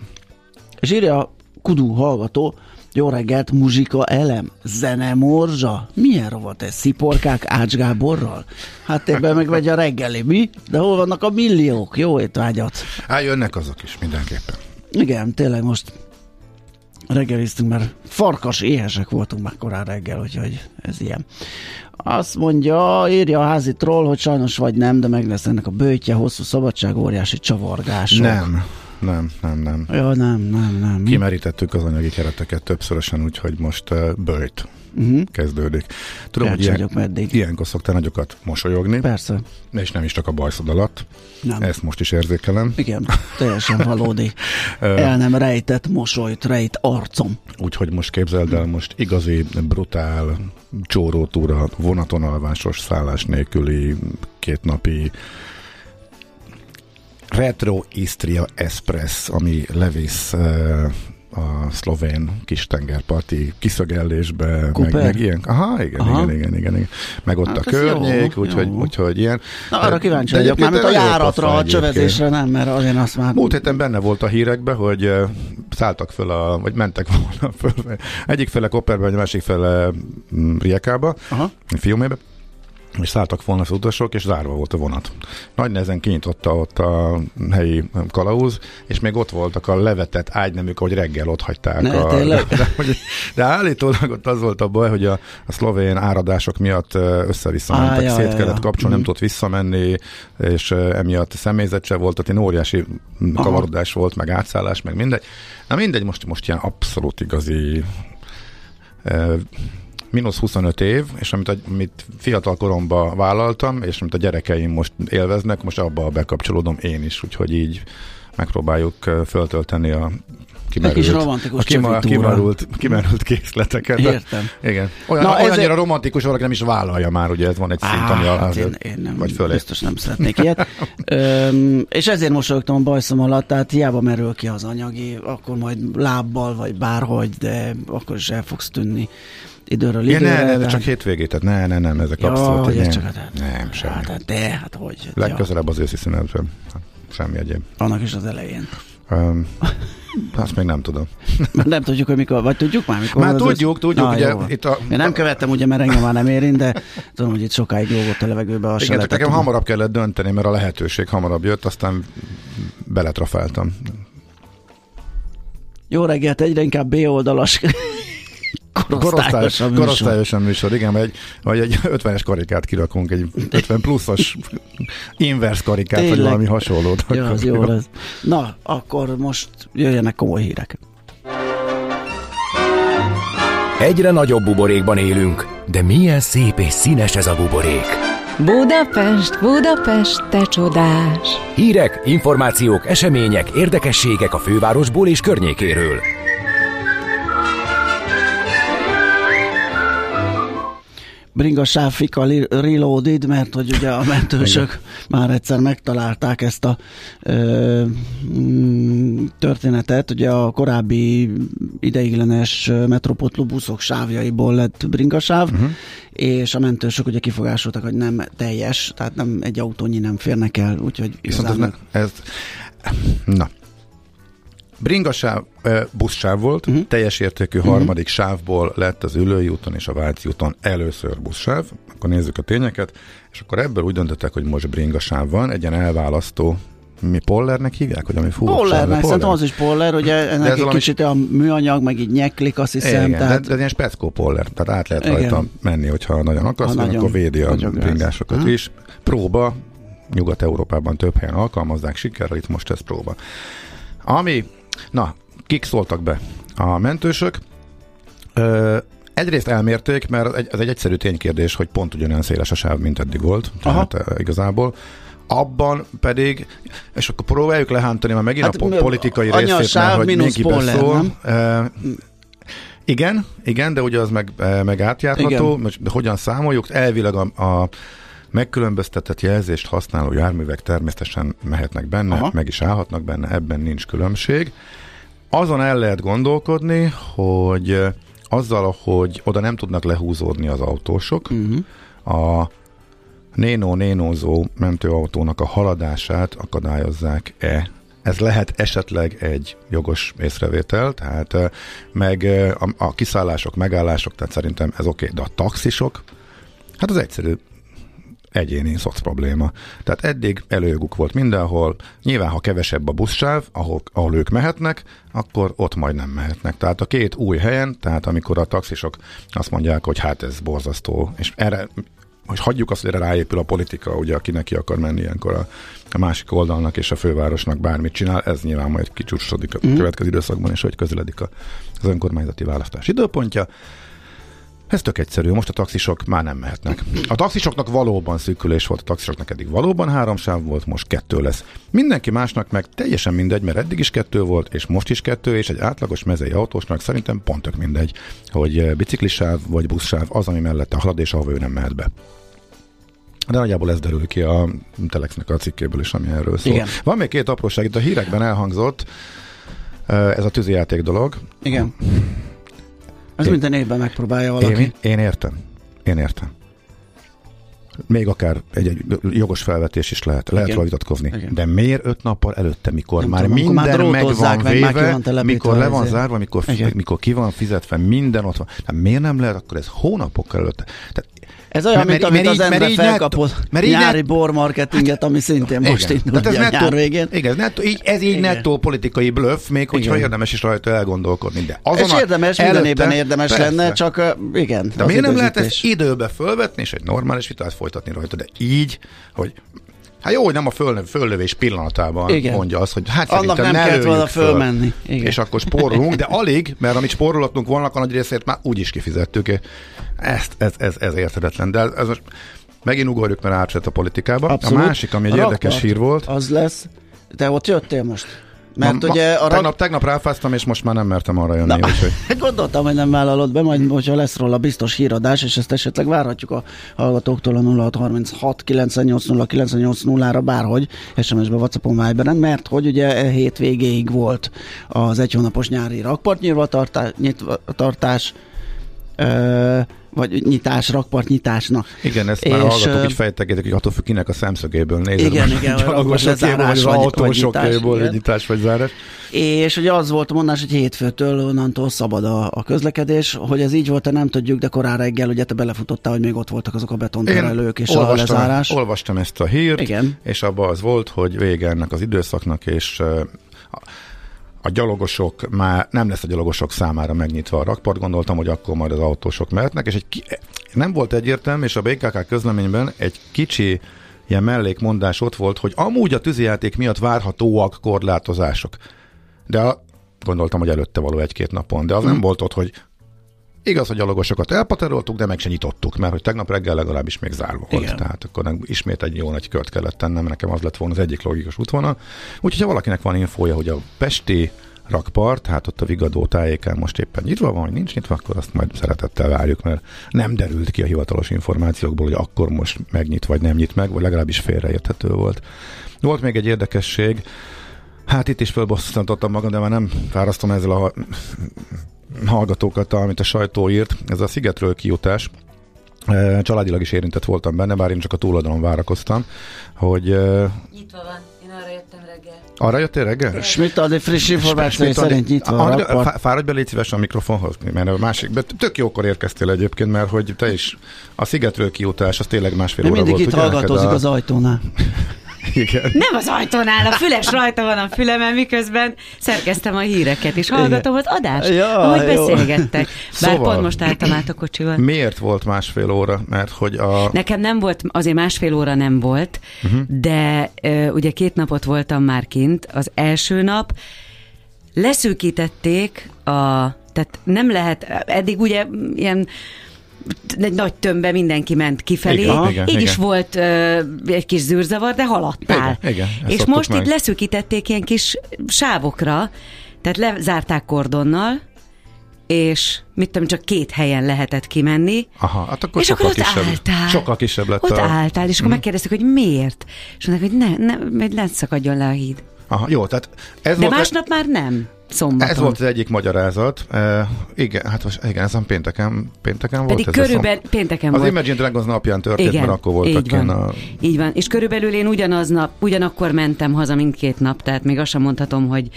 És írja a Kudu hallgató, Jó reggelt, muzsika elem, zene morzsa. Milyen rovat ez? Sziporkák Ács Gáborral? Hát ebben meg megy a reggeli, mi? De hol vannak a milliók? Jó étvágyat! Á, jönnek azok is mindenképpen. Igen, tényleg most reggeliztünk, mert farkas éhesek voltunk már korán reggel, úgyhogy ez ilyen. Azt mondja, írja a házi troll, hogy sajnos vagy nem, de meg lesz ennek a bőtje, hosszú szabadság, óriási csavargások. Nem, nem, nem, nem. Ja, nem, nem, nem. Kimerítettük az anyagi kereteket többszörösen, úgyhogy most uh, bőjt uh-huh. kezdődik. Tudom, hogy ilyen, meddig. ilyenkor szoktál nagyokat mosolyogni. Persze. És nem is csak a bajszod alatt. Nem. Ezt most is érzékelem. Igen, teljesen [laughs] valódi. El nem rejtett mosolyt, rejt arcom. Úgyhogy most képzeld el, most igazi, brutál csórótúra, vonaton alvásos, szállás nélküli, kétnapi Retro Istria Express, ami levisz a szlovén kis tengerparti kiszögellésbe, meg, meg ilyen. Aha, igen, Aha. Igen, igen, igen, igen. Meg ott hát a környék, úgyhogy, úgyhogy ilyen. Na, arra kíváncsi vagyok, már a járatra, a csövezésre nem, mert azért azt már... Múlt héten benne volt a hírekben, hogy szálltak föl, a, vagy mentek [laughs] volna föl. Egyik fele Koperbe, vagy a másik fele mm, Riekába, Aha. Fiumébe és szálltak volna az utasok, és zárva volt a vonat. Nagy nehezen kinyitotta ott a helyi kalauz, és még ott voltak a levetett ágynemük, ahogy reggel ott hagyták. Ne, a, de, de, [laughs] de állítólag ott az volt a baj, hogy a, a szlovén áradások miatt össze-vissza mentek, szét ja, kellett ja. kapcsolni, nem mhm. tudott visszamenni, és emiatt személyzet se volt, tehát egy óriási kavarodás volt, meg átszállás, meg mindegy. Na mindegy, most, most ilyen abszolút igazi mínusz 25 év, és amit, amit fiatal koromban vállaltam, és amit a gyerekeim most élveznek, most abba bekapcsolódom én is, úgyhogy így megpróbáljuk föltölteni a kimerült, romantikus a kima, kimerült, kimerült készleteket. Értem. Igen. Olyan, Na, olyannyira azért... romantikus, valaki nem is vállalja már, ugye ez van egy szint, ami hát én, én nem, vagy fölé. Biztos nem szeretnék ilyet. [laughs] Öm, és ezért mosolyogtam a bajszom alatt, tehát hiába merül ki az anyagi, akkor majd lábbal, vagy bárhogy, de akkor is el fogsz tűnni időről időre. Ja, ne, ne, csak hétvégét, tehát ne, ne, nem, ezek ja, abszolút. Hogy nem, csak, hát, nem, semmi. Hát, de, hát hogy? Legközelebb az őszi szünetre. Semmi egyéb. Annak is az elején. Um, azt még nem tudom. Mert [laughs] nem tudjuk, hogy mikor, vagy tudjuk már mikor. Már tudjuk, az... tudjuk. Na, ugye, itt a... Én nem követtem, ugye, mert engem már nem érint, de tudom, hogy itt sokáig lógott a levegőbe a Igen, nekem tudom. hamarabb kellett dönteni, mert a lehetőség hamarabb jött, aztán beletrafáltam. Jó reggelt, egyre inkább B oldalas korosztályosan, korosztályosan műsor. igen, vagy egy, vagy egy [laughs] 50-es karikát kirakunk, egy 50 pluszos inverse karikát, Tényleg? vagy valami hasonlót. Jó, az jó lesz. Na, akkor most jöjjenek komoly hírek. Egyre nagyobb buborékban élünk, de milyen szép és színes ez a buborék. Budapest, Budapest, te csodás! Hírek, információk, események, érdekességek a fővárosból és környékéről. Bringa Sáfika Reloaded, mert hogy ugye a mentősök már egyszer megtalálták ezt a ö, mm, történetet. Ugye a korábbi ideiglenes metropotlu buszok sávjaiból lett bringasáv, uh-huh. és a mentősök ugye kifogásoltak, hogy nem teljes, tehát nem egy autónyi nem férnek el, úgyhogy Viszont ez, ne, ez, na, Bringasáv, buszsáv volt, uh-huh. teljes értékű uh-huh. harmadik sávból lett az Ülői úton és a Váci úton először buszsáv. Akkor nézzük a tényeket, és akkor ebből úgy döntöttek, hogy most bringasáv van, egy ilyen elválasztó mi pollernek hívják, hogy ami fú, Pollernek, poller? szerintem az is poller, ugye ennek egy valami... kicsit a műanyag, meg így nyeklik, azt hiszem. Igen, tehát... de, de ilyen speckó poller, tehát át lehet Igen. rajta menni, hogyha nagyon akarsz, nagyon, akkor védi a bringásokat is. Próba, Nyugat-Európában több helyen alkalmazzák sikerrel, itt most ez próba. Ami Na, kik szóltak be? A mentősök. Ö, egyrészt elmérték, mert ez egy egyszerű ténykérdés, hogy pont ugyanolyan széles a sáv, mint eddig volt. Aha. Tehát igazából abban pedig, és akkor próbáljuk lehántani, mert megint hát, a politikai részét, sáv, mert hogy mindenki beszól. Nem? igen, igen, de ugye az meg, meg átjárható, de hogyan számoljuk? Elvileg a, a megkülönböztetett jelzést használó járművek természetesen mehetnek benne, Aha. meg is állhatnak benne, ebben nincs különbség. Azon el lehet gondolkodni, hogy azzal, hogy oda nem tudnak lehúzódni az autósok, uh-huh. a nénó-nénózó mentőautónak a haladását akadályozzák-e ez lehet esetleg egy jogos észrevétel, tehát meg a, a kiszállások, megállások, tehát szerintem ez oké, okay, de a taxisok, hát az egyszerű egyéni szoc probléma. Tehát eddig előjoguk volt mindenhol, nyilván ha kevesebb a buszsáv, ahol, ahol ők mehetnek, akkor ott majd nem mehetnek. Tehát a két új helyen, tehát amikor a taxisok azt mondják, hogy hát ez borzasztó, és erre hogy hagyjuk azt, hogy erre ráépül a politika, ugye, aki neki akar menni ilyenkor a, a másik oldalnak és a fővárosnak bármit csinál, ez nyilván majd kicsúcsosodik a mm. következő időszakban, és hogy közeledik a, az önkormányzati választás időpontja. Ez tök egyszerű, most a taxisok már nem mehetnek. A taxisoknak valóban szűkülés volt, a taxisoknak eddig valóban három sáv volt, most kettő lesz. Mindenki másnak meg teljesen mindegy, mert eddig is kettő volt, és most is kettő, és egy átlagos mezei autósnak szerintem pont tök mindegy, hogy biciklisáv vagy buszsáv az, ami mellette halad, és ahova ő nem mehet be. De nagyjából ez derül ki a Telexnek a cikkéből is, ami erről szól. Igen. Van még két apróság, itt a hírekben elhangzott ez a tűzijáték dolog. Igen. Ez én, minden évben megpróbálja valaki. Én, én értem. Én értem. Még akár egy, egy jogos felvetés is lehet, lehet róla vitatkozni. Igen. De miért öt nappal előtte, mikor Nem már tudom, minden már meg van véve, mikor le van zárva, mikor, mikor ki van fizetve, minden ott van. Tehát miért nem lehet akkor ez hónapokkal előtte? Tehát ez olyan, mert, mint amit mert, az ember felkapott mert nyári net... bormarketinget, ami szintén igen. most indul ez nettó, nyár végén. Igen, nettó, így, ez így igen. nettó politikai bluff, még igen. hogyha érdemes is rajta elgondolkodni. De azon és érdemes, előtte, minden évben érdemes persze. lenne, csak igen. De miért nem lehet ezt időbe fölvetni, és egy normális vitát folytatni rajta, de így, hogy Hát jó, hogy nem a föl, föllövés pillanatában Igen. mondja azt, hogy hát Annak nem ne kellett volna fölmenni. Igen. És akkor spórolunk, de [laughs] alig, mert amit spórolhatunk volna, a nagy részét már úgy is kifizettük. Ezt, ez, ez, ez érthetetlen. De ez most megint ugorjuk, mert átsett a politikába. Abszolút. A másik, ami egy a érdekes hír volt. Az lesz. Te ott jöttél most? Mert ma, ugye a tegnap, tegnap ráfáztam, és most már nem mertem arra jönni. Na, úgyhogy... [laughs] Gondoltam, hogy nem vállalod be, majd hogyha lesz róla biztos híradás, és ezt esetleg várhatjuk a hallgatóktól a 0636 980 980 ra bárhogy, SMS-be, Whatsappon, Viberen, mert hogy ugye e hét végéig volt az egy hónapos nyári rakpartnyitvatartás, vagy nyitás, rakpart nyitásnak. Igen, ezt már hallgatók így fejtegetik, hogy attól függ kinek a szemszögéből nézed. Igen, igen, gyalogosokéból, vagy az autósokéból, hogy nyitás vagy zárás. És ugye az volt a mondás, hogy hétfőtől onnantól szabad a, a közlekedés, hogy ez így volt, nem tudjuk, de korán reggel ugye te belefutottál, hogy még ott voltak azok a betonterelők és olvastam, a lezárás. Olvastam ezt a hírt, Igen. és abban az volt, hogy vége ennek az időszaknak, és a gyalogosok már nem lesz a gyalogosok számára megnyitva a rakpart, gondoltam, hogy akkor majd az autósok mehetnek, és egy ki, nem volt egyértelmű, és a BKK közleményben egy kicsi ilyen mellékmondás ott volt, hogy amúgy a tűzijáték miatt várhatóak korlátozások. De a, gondoltam, hogy előtte való egy-két napon, de az hmm. nem volt ott, hogy Igaz, hogy gyalogosokat elpateroltuk, de meg se nyitottuk, mert hogy tegnap reggel legalábbis még zárva volt. Igen. Tehát akkor ismét egy jó nagy kört kellett tennem, nekem az lett volna az egyik logikus útvonal. Úgyhogy ha valakinek van infója, hogy a Pesti rakpart, hát ott a Vigadó tájéken most éppen nyitva van, vagy nincs nyitva, akkor azt majd szeretettel várjuk, mert nem derült ki a hivatalos információkból, hogy akkor most megnyit, vagy nem nyit meg, vagy legalábbis félreérthető volt. Volt még egy érdekesség, Hát itt is fölbosszantottam magam, de már nem fárasztom ezzel a hallgatókat, amit a sajtó írt. Ez a Szigetről kijutás. Családilag is érintett voltam benne, bár én csak a túloldalon várakoztam, hogy... Nyitva van, én arra jöttem reggel. Arra jöttél reggel? Schmidt adni friss információ szerint nyitva Fáradj be, légy szíves a mikrofonhoz, mert a másik, tök jókor érkeztél egyébként, mert hogy te is a Szigetről kijutás, az tényleg másfél óra volt. Mindig itt hallgatózik az ajtónál. [laughs] Igen. Nem az ajtónál, a füles rajta van a fülemen, miközben szerkeztem a híreket, és hallgatom az adást, ja, ahogy jó. beszélgettek. Bár szóval, pont most álltam át a kocsival. Miért volt másfél óra? Mert hogy a... Nekem nem volt, azért másfél óra nem volt, uh-huh. de uh, ugye két napot voltam már kint. Az első nap leszűkítették a tehát nem lehet, eddig ugye ilyen egy nagy tömbbe mindenki ment kifelé. Igen, igen, Így igen. is volt uh, egy kis zűrzavar, de haladtál. Igen, igen, És most meg. itt leszűkítették ilyen kis sávokra, tehát lezárták kordonnal, és mit tudom, csak két helyen lehetett kimenni. Aha, hát akkor és sokkal akkor ott kisebb, álltál. Sokkal kisebb lett Ott a... álltál, és akkor hmm. megkérdeztük, hogy miért. És mondták, hogy ne, ne, ne szakadjon le a híd. Aha, jó, tehát ez De volt másnap már nem. Szombaton. Ez volt az egyik magyarázat. Uh, igen, hát most, igen, ez a pénteken, pénteken Pedig volt. körülbelül szom... pénteken az volt. Az Imagine Dragons napján történt, igen, mert akkor voltak így van, a... Így van, és körülbelül én ugyanaz nap, ugyanakkor mentem haza mindkét nap, tehát még azt sem mondhatom, hogy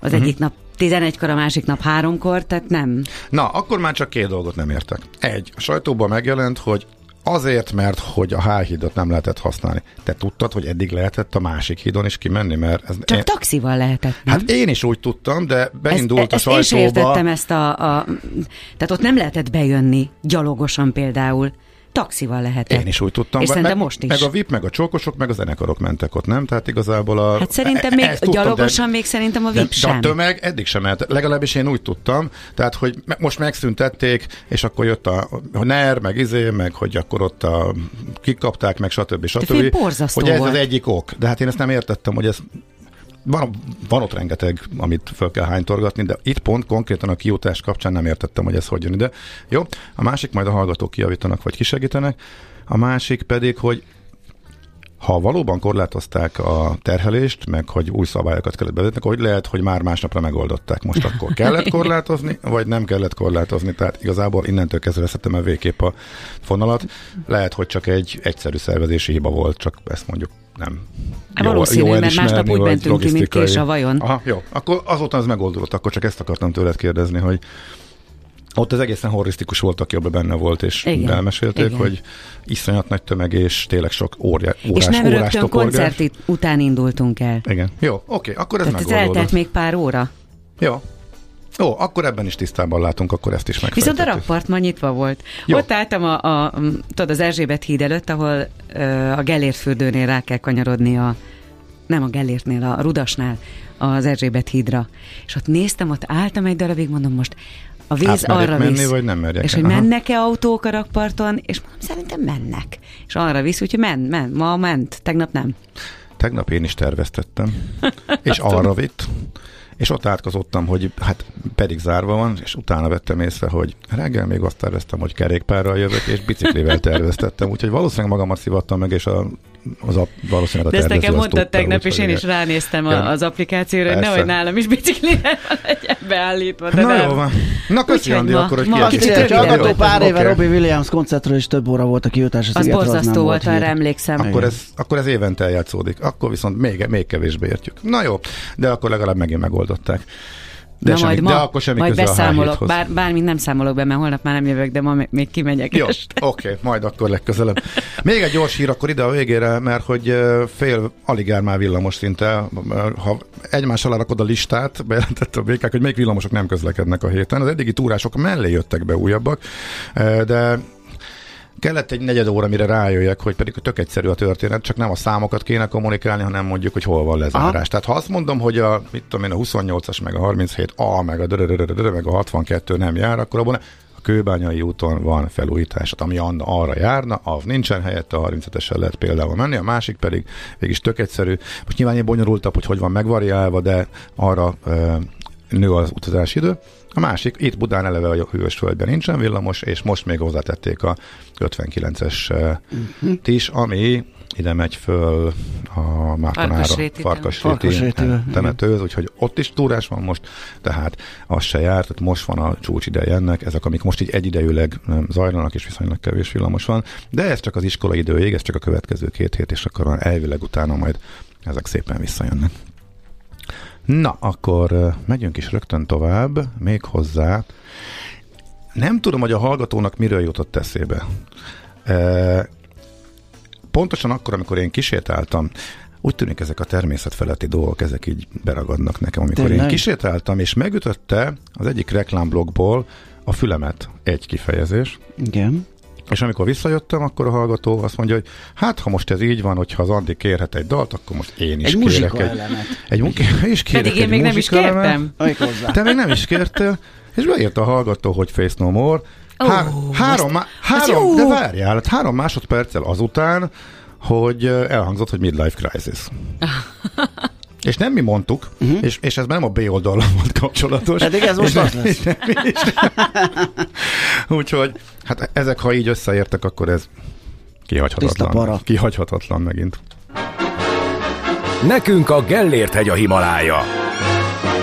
az uh-huh. egyik nap 11-kor, a másik nap háromkor, tehát nem. Na, akkor már csak két dolgot nem értek. Egy, a sajtóban megjelent, hogy Azért, mert hogy a H-hídot nem lehetett használni. Te tudtad, hogy eddig lehetett a másik hídon is kimenni? Mert ez Csak én... taxival lehetett, nem? Hát én is úgy tudtam, de beindult ezt, a ezt sajtóba. Én értettem ezt a, a... Tehát ott nem lehetett bejönni gyalogosan például taxival lehetett. Én is úgy tudtam. És meg, szerintem most is. Meg a VIP, meg a csókosok, meg a zenekarok mentek ott, nem? Tehát igazából a... Hát szerintem még tudtam, gyalogosan de, még szerintem a VIP de, sem. De a tömeg eddig sem mehet. Legalábbis én úgy tudtam. Tehát, hogy most megszüntették, és akkor jött a, a NER, meg izé, meg hogy akkor ott a, kikapták, meg stb. stb. Hogy ez volt. az egyik ok. De hát én ezt nem értettem, hogy ez van, van ott rengeteg, amit föl kell hánytorgatni, de itt pont konkrétan a kiutás kapcsán nem értettem, hogy ez hogy jön ide. Jó, a másik majd a hallgatók kijavítanak, vagy kisegítenek. A másik pedig, hogy ha valóban korlátozták a terhelést, meg hogy új szabályokat kellett bevezetni, hogy lehet, hogy már másnapra megoldották. Most akkor kellett [laughs] korlátozni, vagy nem kellett korlátozni. Tehát igazából innentől kezdve veszettem el végképp a fonalat. Lehet, hogy csak egy egyszerű szervezési hiba volt, csak ezt mondjuk nem. Jó, Valószínű, jó mert másnap úgy mentünk ki, mint kés a vajon. Aha, jó. Akkor azóta ez megoldódott, akkor csak ezt akartam tőled kérdezni, hogy ott az egészen horrisztikus volt, aki abban benne volt, és igen, elmesélték, igen. hogy iszonyat nagy tömeg, és tényleg sok órja, órás, És nem órás rögtön koncert után indultunk el. Igen. Jó, oké, akkor ez Tehát megoldódott. ez eltelt még pár óra. Jó, Ó, akkor ebben is tisztában látunk, akkor ezt is megfejtettük. Viszont a rakpart ma nyitva volt. Jó. Ott álltam a, a, tudod, az Erzsébet híd előtt, ahol uh, a Gellért fürdőnél rá kell kanyarodni a nem a Gellértnél, a Rudasnál az Erzsébet hídra. És ott néztem, ott álltam egy darabig, mondom most a víz arra menni, visz. vagy nem merjek és hogy mennek-e autók a rakparton, és mondom, szerintem mennek. És arra visz, úgyhogy ment, ment, ma ment, tegnap nem. Tegnap én is terveztettem, [laughs] és arra vitt, és ott átkozottam, hogy hát pedig zárva van, és utána vettem észre, hogy reggel még azt terveztem, hogy kerékpárral jövök, és biciklivel terveztettem, úgyhogy valószínűleg magamat szivattam meg, és a az a, valószínűleg a De ezt nekem mondtad tegnap, és én is ránéztem a, az applikációra, hogy nehogy nálam is biciklivel legyen beállítva. De Na nem. jó van. Na köszi, Andi, akkor, hogy kiegészítettél. Hallgató pár éve Robbie Williams koncertről is több óra volt a kijutás. Az borzasztó volt, arra emlékszem. Akkor ez, akkor ez évente eljátszódik. Akkor viszont még, még kevésbé értjük. Na jó, de akkor legalább megint megoldották. De, Na semmi, majd ma, de akkor semmi majd beszámolok, bár, bármint nem számolok be, mert holnap már nem jövök, de ma még kimegyek Jó, oké, okay, [laughs] majd akkor legközelebb. Még egy gyors hír akkor ide a végére, mert hogy fél alig már villamos szinte. Ha egymás alá rakod a listát, bejelentette a BKK, hogy melyik villamosok nem közlekednek a héten. Az eddigi túrások mellé jöttek be újabbak, de Kellett egy negyed óra, mire rájöjjek, hogy pedig tök egyszerű a történet, csak nem a számokat kéne kommunikálni, hanem mondjuk, hogy hol van lezárás. Aha. Tehát ha azt mondom, hogy a, mit tudom én, a 28-as, meg a 37, A, meg a meg a 62 nem jár, akkor abban a Kőbányai úton van felújítás, ami arra járna, az nincsen helyette, a 37-esen lehet például menni, a másik pedig végig tök egyszerű. Most nyilván egy bonyolultabb, hogy hogy van megvariálva, de arra ö, nő az utazási idő. A másik, itt Budán eleve a hűvös földben nincsen villamos, és most még hozzátették a 59-es uh-huh. is, ami ide megy föl a Mártonára, Farkasréti temetőhöz, úgyhogy ott is túrás van most, tehát az se járt, tehát most van a csúcs ideje ennek, ezek, amik most így egyidejűleg zajlanak, és viszonylag kevés villamos van, de ez csak az iskola időig, ez csak a következő két hét, és akkor elvileg utána majd ezek szépen visszajönnek. Na, akkor megyünk is rögtön tovább, még hozzá. Nem tudom, hogy a hallgatónak miről jutott eszébe. E, pontosan akkor, amikor én kísértáltam, úgy tűnik ezek a természetfeletti dolgok, ezek így beragadnak nekem, amikor Tényleg? én kísértáltam, és megütötte az egyik reklámblogból a fülemet egy kifejezés. Igen. És amikor visszajöttem, akkor a hallgató azt mondja, hogy hát ha most ez így van, hogyha az Andi kérhet egy dalt, akkor most én is egy kérek egy, egy munka, is kérek Pedig én egy még nem is kértem. Te még nem is kértél, és beírta a hallgató, hogy Face No More. Há- oh, három, má- három de várjál, hát három másodperccel azután, hogy elhangzott, hogy midlife crisis. [laughs] És nem mi mondtuk, uh-huh. és, és ez nem a B oldalon [laughs] volt kapcsolatos. Pedig ez most az lesz. [laughs] Úgyhogy, hát ezek, ha így összeértek, akkor ez kihagyhatatlan. Kihagyhatatlan megint. Nekünk a Gellért hegy a Himalája.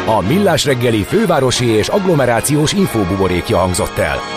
A Millás reggeli fővárosi és agglomerációs infóbuborékja hangzott el.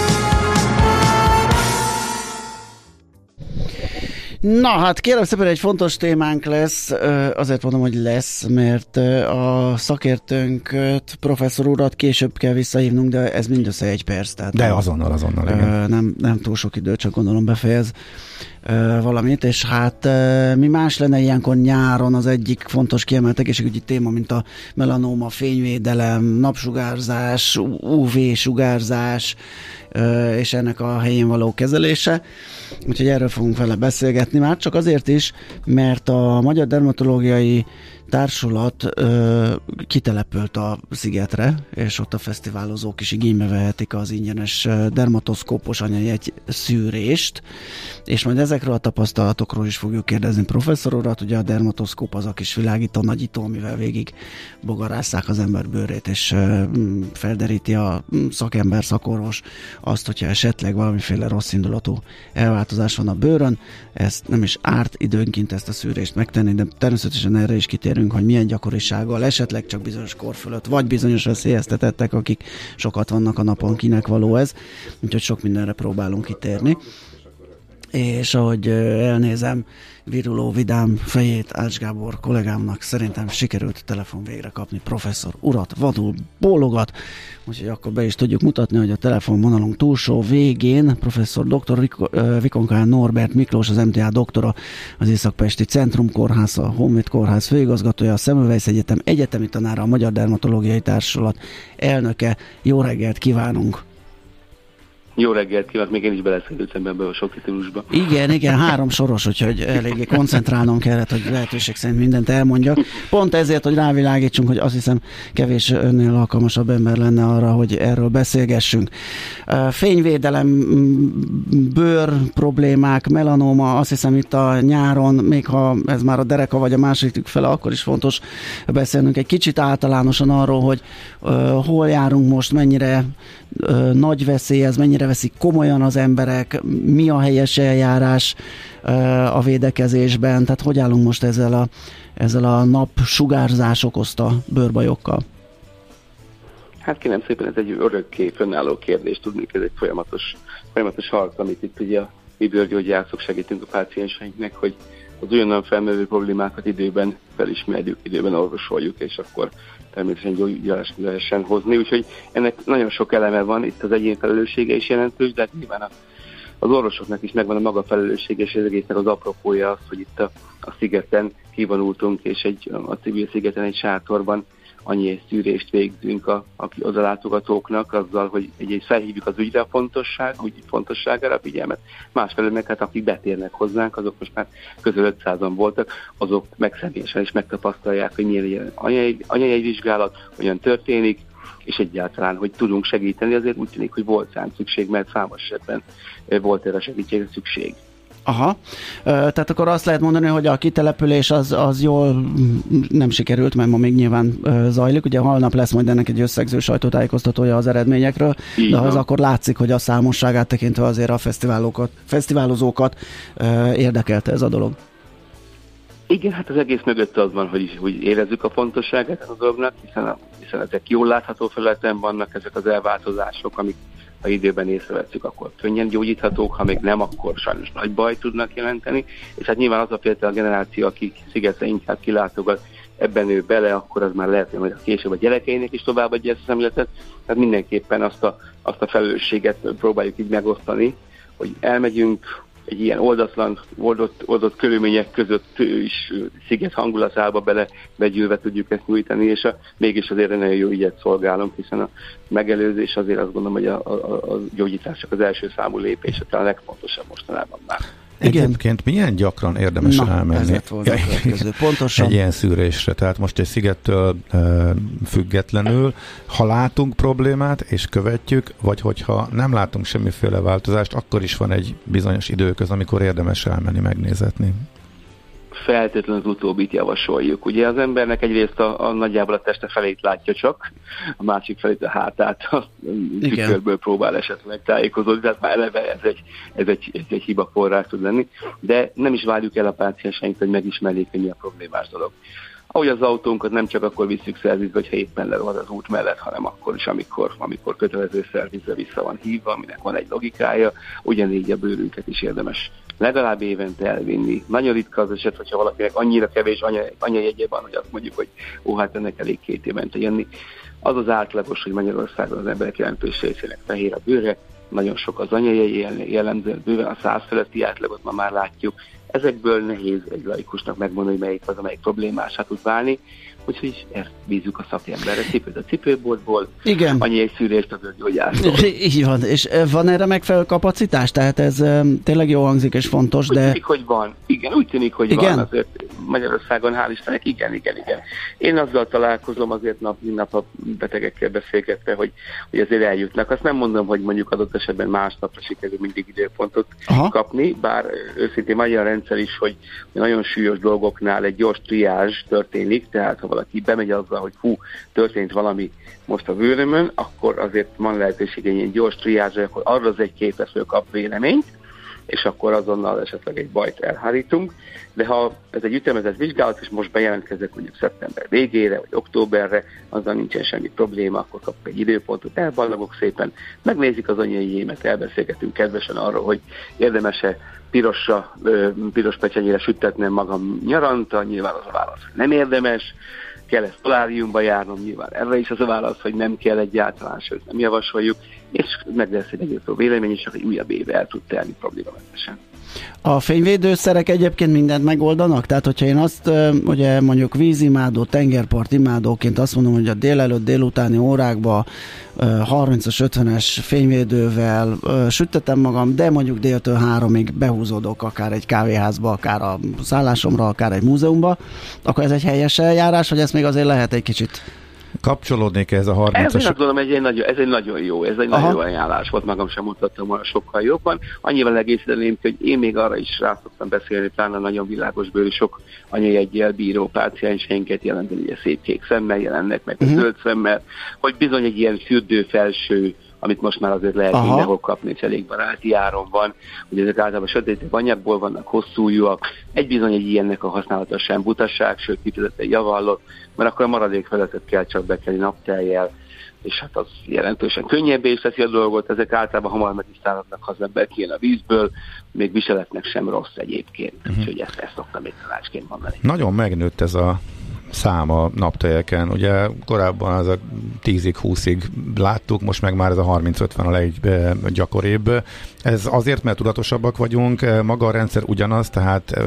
Na hát kérem szépen egy fontos témánk lesz, azért mondom, hogy lesz, mert a szakértőnk professzor urat később kell visszahívnunk, de ez mindössze egy perc. Tehát de azonnal, azonnal, igen. Nem, nem túl sok idő, csak gondolom befejez valamit, és hát mi más lenne ilyenkor nyáron az egyik fontos kiemelt egészségügyi téma, mint a melanóma, fényvédelem, napsugárzás, UV-sugárzás, és ennek a helyén való kezelése. Úgyhogy erről fogunk vele beszélgetni, már csak azért is, mert a Magyar Dermatológiai társulat ö, kitelepült a szigetre, és ott a fesztiválozók is igénybe vehetik az ingyenes dermatoszkópos egy szűrést, és majd ezekről a tapasztalatokról is fogjuk kérdezni professzor urat, ugye a dermatoszkóp az a kis világító nagyító, amivel végig bogarásszák az ember bőrét, és ö, felderíti a szakember, szakorvos azt, hogyha esetleg valamiféle rossz indulatú elváltozás van a bőrön, ezt nem is árt időnként ezt a szűrést megtenni, de természetesen erre is kitérünk kitérünk, hogy milyen gyakorisággal, esetleg csak bizonyos kor fölött, vagy bizonyos veszélyeztetettek, akik sokat vannak a napon, kinek való ez. Úgyhogy sok mindenre próbálunk kitérni. És ahogy elnézem, viruló vidám fejét Ács Gábor kollégámnak szerintem sikerült telefon végre kapni professzor urat, vadul bólogat, úgyhogy akkor be is tudjuk mutatni, hogy a telefonvonalunk túlsó végén professzor dr. Vikonkán Norbert Miklós, az MTA doktora, az Északpesti Centrum Kórház, a Honvéd Kórház főigazgatója, a Szemüvejsz Egyetem egyetemi tanára, a Magyar Dermatológiai Társulat elnöke. Jó reggelt kívánunk! Jó reggelt kívánok, még én is beleszélültem ebbe a sok titulusba. Igen, igen, három soros, úgyhogy eléggé koncentrálnom kellett, hogy lehetőség szerint mindent elmondjak. Pont ezért, hogy rávilágítsunk, hogy azt hiszem kevés önnél alkalmasabb ember lenne arra, hogy erről beszélgessünk. Fényvédelem, bőr problémák, melanóma, azt hiszem itt a nyáron, még ha ez már a dereka vagy a második fele, akkor is fontos beszélnünk egy kicsit általánosan arról, hogy hol járunk most, mennyire nagy veszély ez, mennyire veszik komolyan az emberek, mi a helyes eljárás a védekezésben, tehát hogy állunk most ezzel a, ezzel a nap sugárzás okozta bőrbajokkal? Hát kérem szépen, ez egy örökké fönnálló kérdés, tudni, ez egy folyamatos, folyamatos harc, amit itt ugye a mi bőrgyógyászok segítünk a pácienseinknek, hogy az olyan felmerülő problémákat időben felismerjük, időben orvosoljuk, és akkor természetesen gyógyulást lehessen hozni. Úgyhogy ennek nagyon sok eleme van, itt az egyén felelőssége is jelentős, de hát nyilván a, az orvosoknak is megvan a maga felelőssége, és ez egésznek az apropója az, hogy itt a, a szigeten kivonultunk, és egy, a civil szigeten egy sátorban annyi szűrést végzünk a, a, az a látogatóknak, azzal, hogy egy felhívjuk az ügyre a fontosság, úgy fontosságára a figyelmet. Másfelől meg hát akik betérnek hozzánk, azok most már közel 500-an voltak, azok meg személyesen is megtapasztalják, hogy milyen anyai, anyai vizsgálat, hogyan történik, és egyáltalán, hogy tudunk segíteni, azért úgy tűnik, hogy volt rám szükség, mert számos esetben volt erre segítségre szükség. Aha, tehát akkor azt lehet mondani, hogy a kitelepülés az, az jól nem sikerült, mert ma még nyilván zajlik. Ugye holnap lesz majd ennek egy összegző sajtótájékoztatója az eredményekről, de az akkor látszik, hogy a számosságát tekintve azért a fesztiválokat, fesztiválozókat érdekelte ez a dolog. Igen, hát az egész mögött az van, hogy, hogy érezzük a fontosságát a dolognak, hiszen, a, hiszen ezek jól látható felületen vannak, ezek az elváltozások, amik ha időben észrevettük, akkor könnyen gyógyíthatók, ha még nem, akkor sajnos nagy baj tudnak jelenteni. És hát nyilván az a fiatal generáció, akik szigetre inkább kilátogat, ebben ő bele, akkor az már lehet, hogy a később a gyerekeinek is továbbadja ezt a szemléletet. Tehát mindenképpen azt a, azt a felelősséget próbáljuk így megosztani, hogy elmegyünk, egy ilyen oldatlan, oldott, oldott körülmények között is sziget hangulatába bele begyűlve tudjuk ezt nyújtani, és a, mégis azért nagyon jó ügyet szolgálunk, hiszen a megelőzés azért azt gondolom, hogy a, a, a gyógyítások az első számú lépés, a legfontosabb mostanában már. Egyébként milyen gyakran érdemes Na, elmenni ez volt a következő. Pontosan. egy ilyen szűrésre? Tehát most egy szigettől e, függetlenül, ha látunk problémát és követjük, vagy hogyha nem látunk semmiféle változást, akkor is van egy bizonyos időköz, amikor érdemes elmenni megnézetni feltétlenül az utóbbit javasoljuk. Ugye az embernek egyrészt a, a nagyjából a teste felét látja csak, a másik felét a hátát, [laughs] a tükörből próbál esetleg tájékozódni, tehát már eleve ez egy, ez egy, ez egy hiba forrás tud lenni, de nem is várjuk el a pácienseink, hogy megismerjék, hogy mi a problémás dolog. Ahogy az autónkat nem csak akkor visszük szervizbe, hogyha éppen le van az út mellett, hanem akkor is, amikor, amikor kötelező szervizbe vissza van hívva, aminek van egy logikája, ugyanígy a bőrünket is érdemes legalább évente elvinni. Nagyon ritka az eset, hogyha valakinek annyira kevés anya, anyajegye van, hogy azt mondjuk, hogy ó, hát ennek elég két évente jönni. Az az átlagos, hogy Magyarországon az emberek jelentős részének fehér a bőre, nagyon sok az anyai jellemző, bőven a száz feletti átlagot ma már látjuk. Ezekből nehéz egy laikusnak megmondani, hogy melyik az, amelyik problémásá tud válni. Úgyhogy ezt bízunk a szakemberre, cipőt a cipőboltból, Igen. annyi egy szűrést a gyógyásztól. [laughs] Így van, és van erre megfelelő kapacitás? Tehát ez tényleg jó hangzik és fontos, úgy de... Úgy tűnik, hogy van. Igen, úgy tűnik, hogy igen? van. Azért Magyarországon, hál' Istennek, igen, igen, igen. Én azzal találkozom azért nap, nap a betegekkel beszélgetve, hogy, hogy azért eljutnak. Azt nem mondom, hogy mondjuk adott esetben másnapra sikerül mindig időpontot Aha. kapni, bár őszintén magyar rendszer is, hogy nagyon súlyos dolgoknál egy gyors triázs történik, tehát ha valaki bemegy azzal, hogy hú, történt valami most a vőrömön, akkor azért van lehetőség egy gyors triázsra, akkor arra az egy képesző kap véleményt, és akkor azonnal esetleg egy bajt elhárítunk. De ha ez egy ütemezett vizsgálat, és most bejelentkezek mondjuk szeptember végére, vagy októberre, azzal nincsen semmi probléma, akkor kapok egy időpontot, elballagok szépen, megnézik az anyai émet, elbeszélgetünk kedvesen arról, hogy érdemese pirosra, piros pecsenyére süttetnem magam nyaranta, nyilván az a válasz, nem érdemes, kell ezt poláriumba járnom, nyilván erre is az a válasz, hogy nem kell egyáltalán, sőt nem javasoljuk, és meg lesz egy egyébként vélemény, és egy újabb éve el tud telni problémamentesen. A fényvédőszerek egyébként mindent megoldanak? Tehát, hogyha én azt, ugye mondjuk vízimádó, tengerpart imádóként azt mondom, hogy a délelőtt, délutáni órákban 30-as, 50-es fényvédővel süttetem magam, de mondjuk déltől háromig behúzódok akár egy kávéházba, akár a szállásomra, akár egy múzeumba, akkor ez egy helyes eljárás, vagy ezt még azért lehet egy kicsit kapcsolódnék ez a 30 Ez gondolom, ez egy, nagyon, ez egy nagyon jó, ez egy Aha. nagyon jó ajánlás volt, magam sem mutattam volna sokkal jobban. Annyival egészíteném, hogy én még arra is rá szoktam beszélni, pláne nagyon világos bőrű, sok anyai bíró pácienseinket jelenteni, ugye szép kék szemmel jelennek, meg uh-huh. zöld szemmel, hogy bizony egy ilyen fürdő felső amit most már azért lehet Aha. mindenhol kapni, és elég baráti áron van. Ugye ezek általában sötét anyagból vannak, hosszújúak. Egy bizony egy ilyennek a használata sem butasság, sőt kifejezetten javallott, mert akkor a maradék feletet kell csak bekelni napteljel, és hát az jelentősen könnyebbé is teszi a dolgot, ezek általában hamar meg is száradnak, ha az ember kijön a vízből, még viseletnek sem rossz egyébként, uh-huh. úgyhogy ezt, ezt szoktam még tanácsként mondani. Nagyon megnőtt ez a száma naptejeken. Ugye korábban az a 10-ig, 20-ig láttuk, most meg már ez a 30-50 a leggyakoribb. Ez azért, mert tudatosabbak vagyunk, maga a rendszer ugyanaz, tehát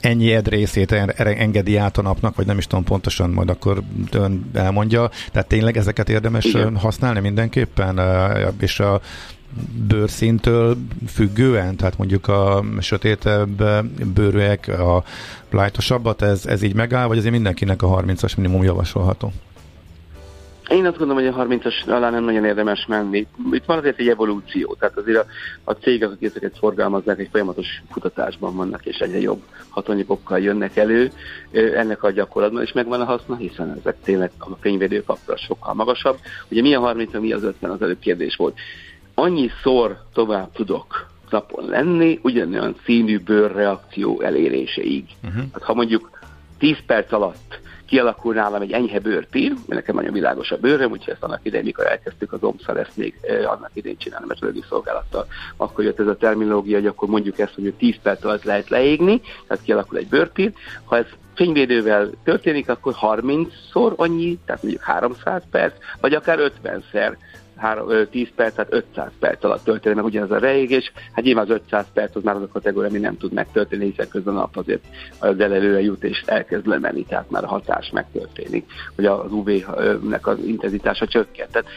ennyi ed részét engedi át a napnak, vagy nem is tudom pontosan, majd akkor ön elmondja. Tehát tényleg ezeket érdemes Igen. használni mindenképpen, és a bőrszintől függően, tehát mondjuk a sötétebb bőrűek, a lájtosabbat, ez, ez így megáll, vagy azért mindenkinek a 30-as minimum javasolható? Én azt gondolom, hogy a 30-as alá nem nagyon érdemes menni. Itt van azért egy evolúció, tehát azért a, a cégek, akik ezeket forgalmazzák, egy folyamatos kutatásban vannak, és egyre jobb hatóanyagokkal jönnek elő ennek a gyakorlatban, és megvan a haszna, hiszen ezek tényleg a fényvédő sokkal magasabb. Ugye mi a 30, mi az 50, az előbb kérdés volt annyiszor tovább tudok napon lenni, ugyanolyan színű bőrreakció eléréseig. Uh-huh. Hát, ha mondjuk 10 perc alatt kialakul nálam egy enyhe bőrpír, mert nekem nagyon világos a bőröm, úgyhogy ezt annak idején, mikor elkezdtük az OMSZA ezt még annak idején csinálni, mert szolgálattal, akkor jött ez a terminológia, hogy akkor mondjuk ezt, hogy 10 perc alatt lehet leégni, tehát kialakul egy bőrpír. Ha ez fényvédővel történik, akkor 30-szor annyi, tehát mondjuk 300 perc, vagy akár 50-szer 10 perc, tehát 500 perc alatt történik meg ugyanaz a reégés. Hát nyilván az 500 perc az már az a kategória, ami nem tud megtörténni, hiszen közben a nap azért az előre jut és elkezd lemenni, tehát már a hatás megtörténik, hogy az UV-nek az intenzitása csökkent. Tehát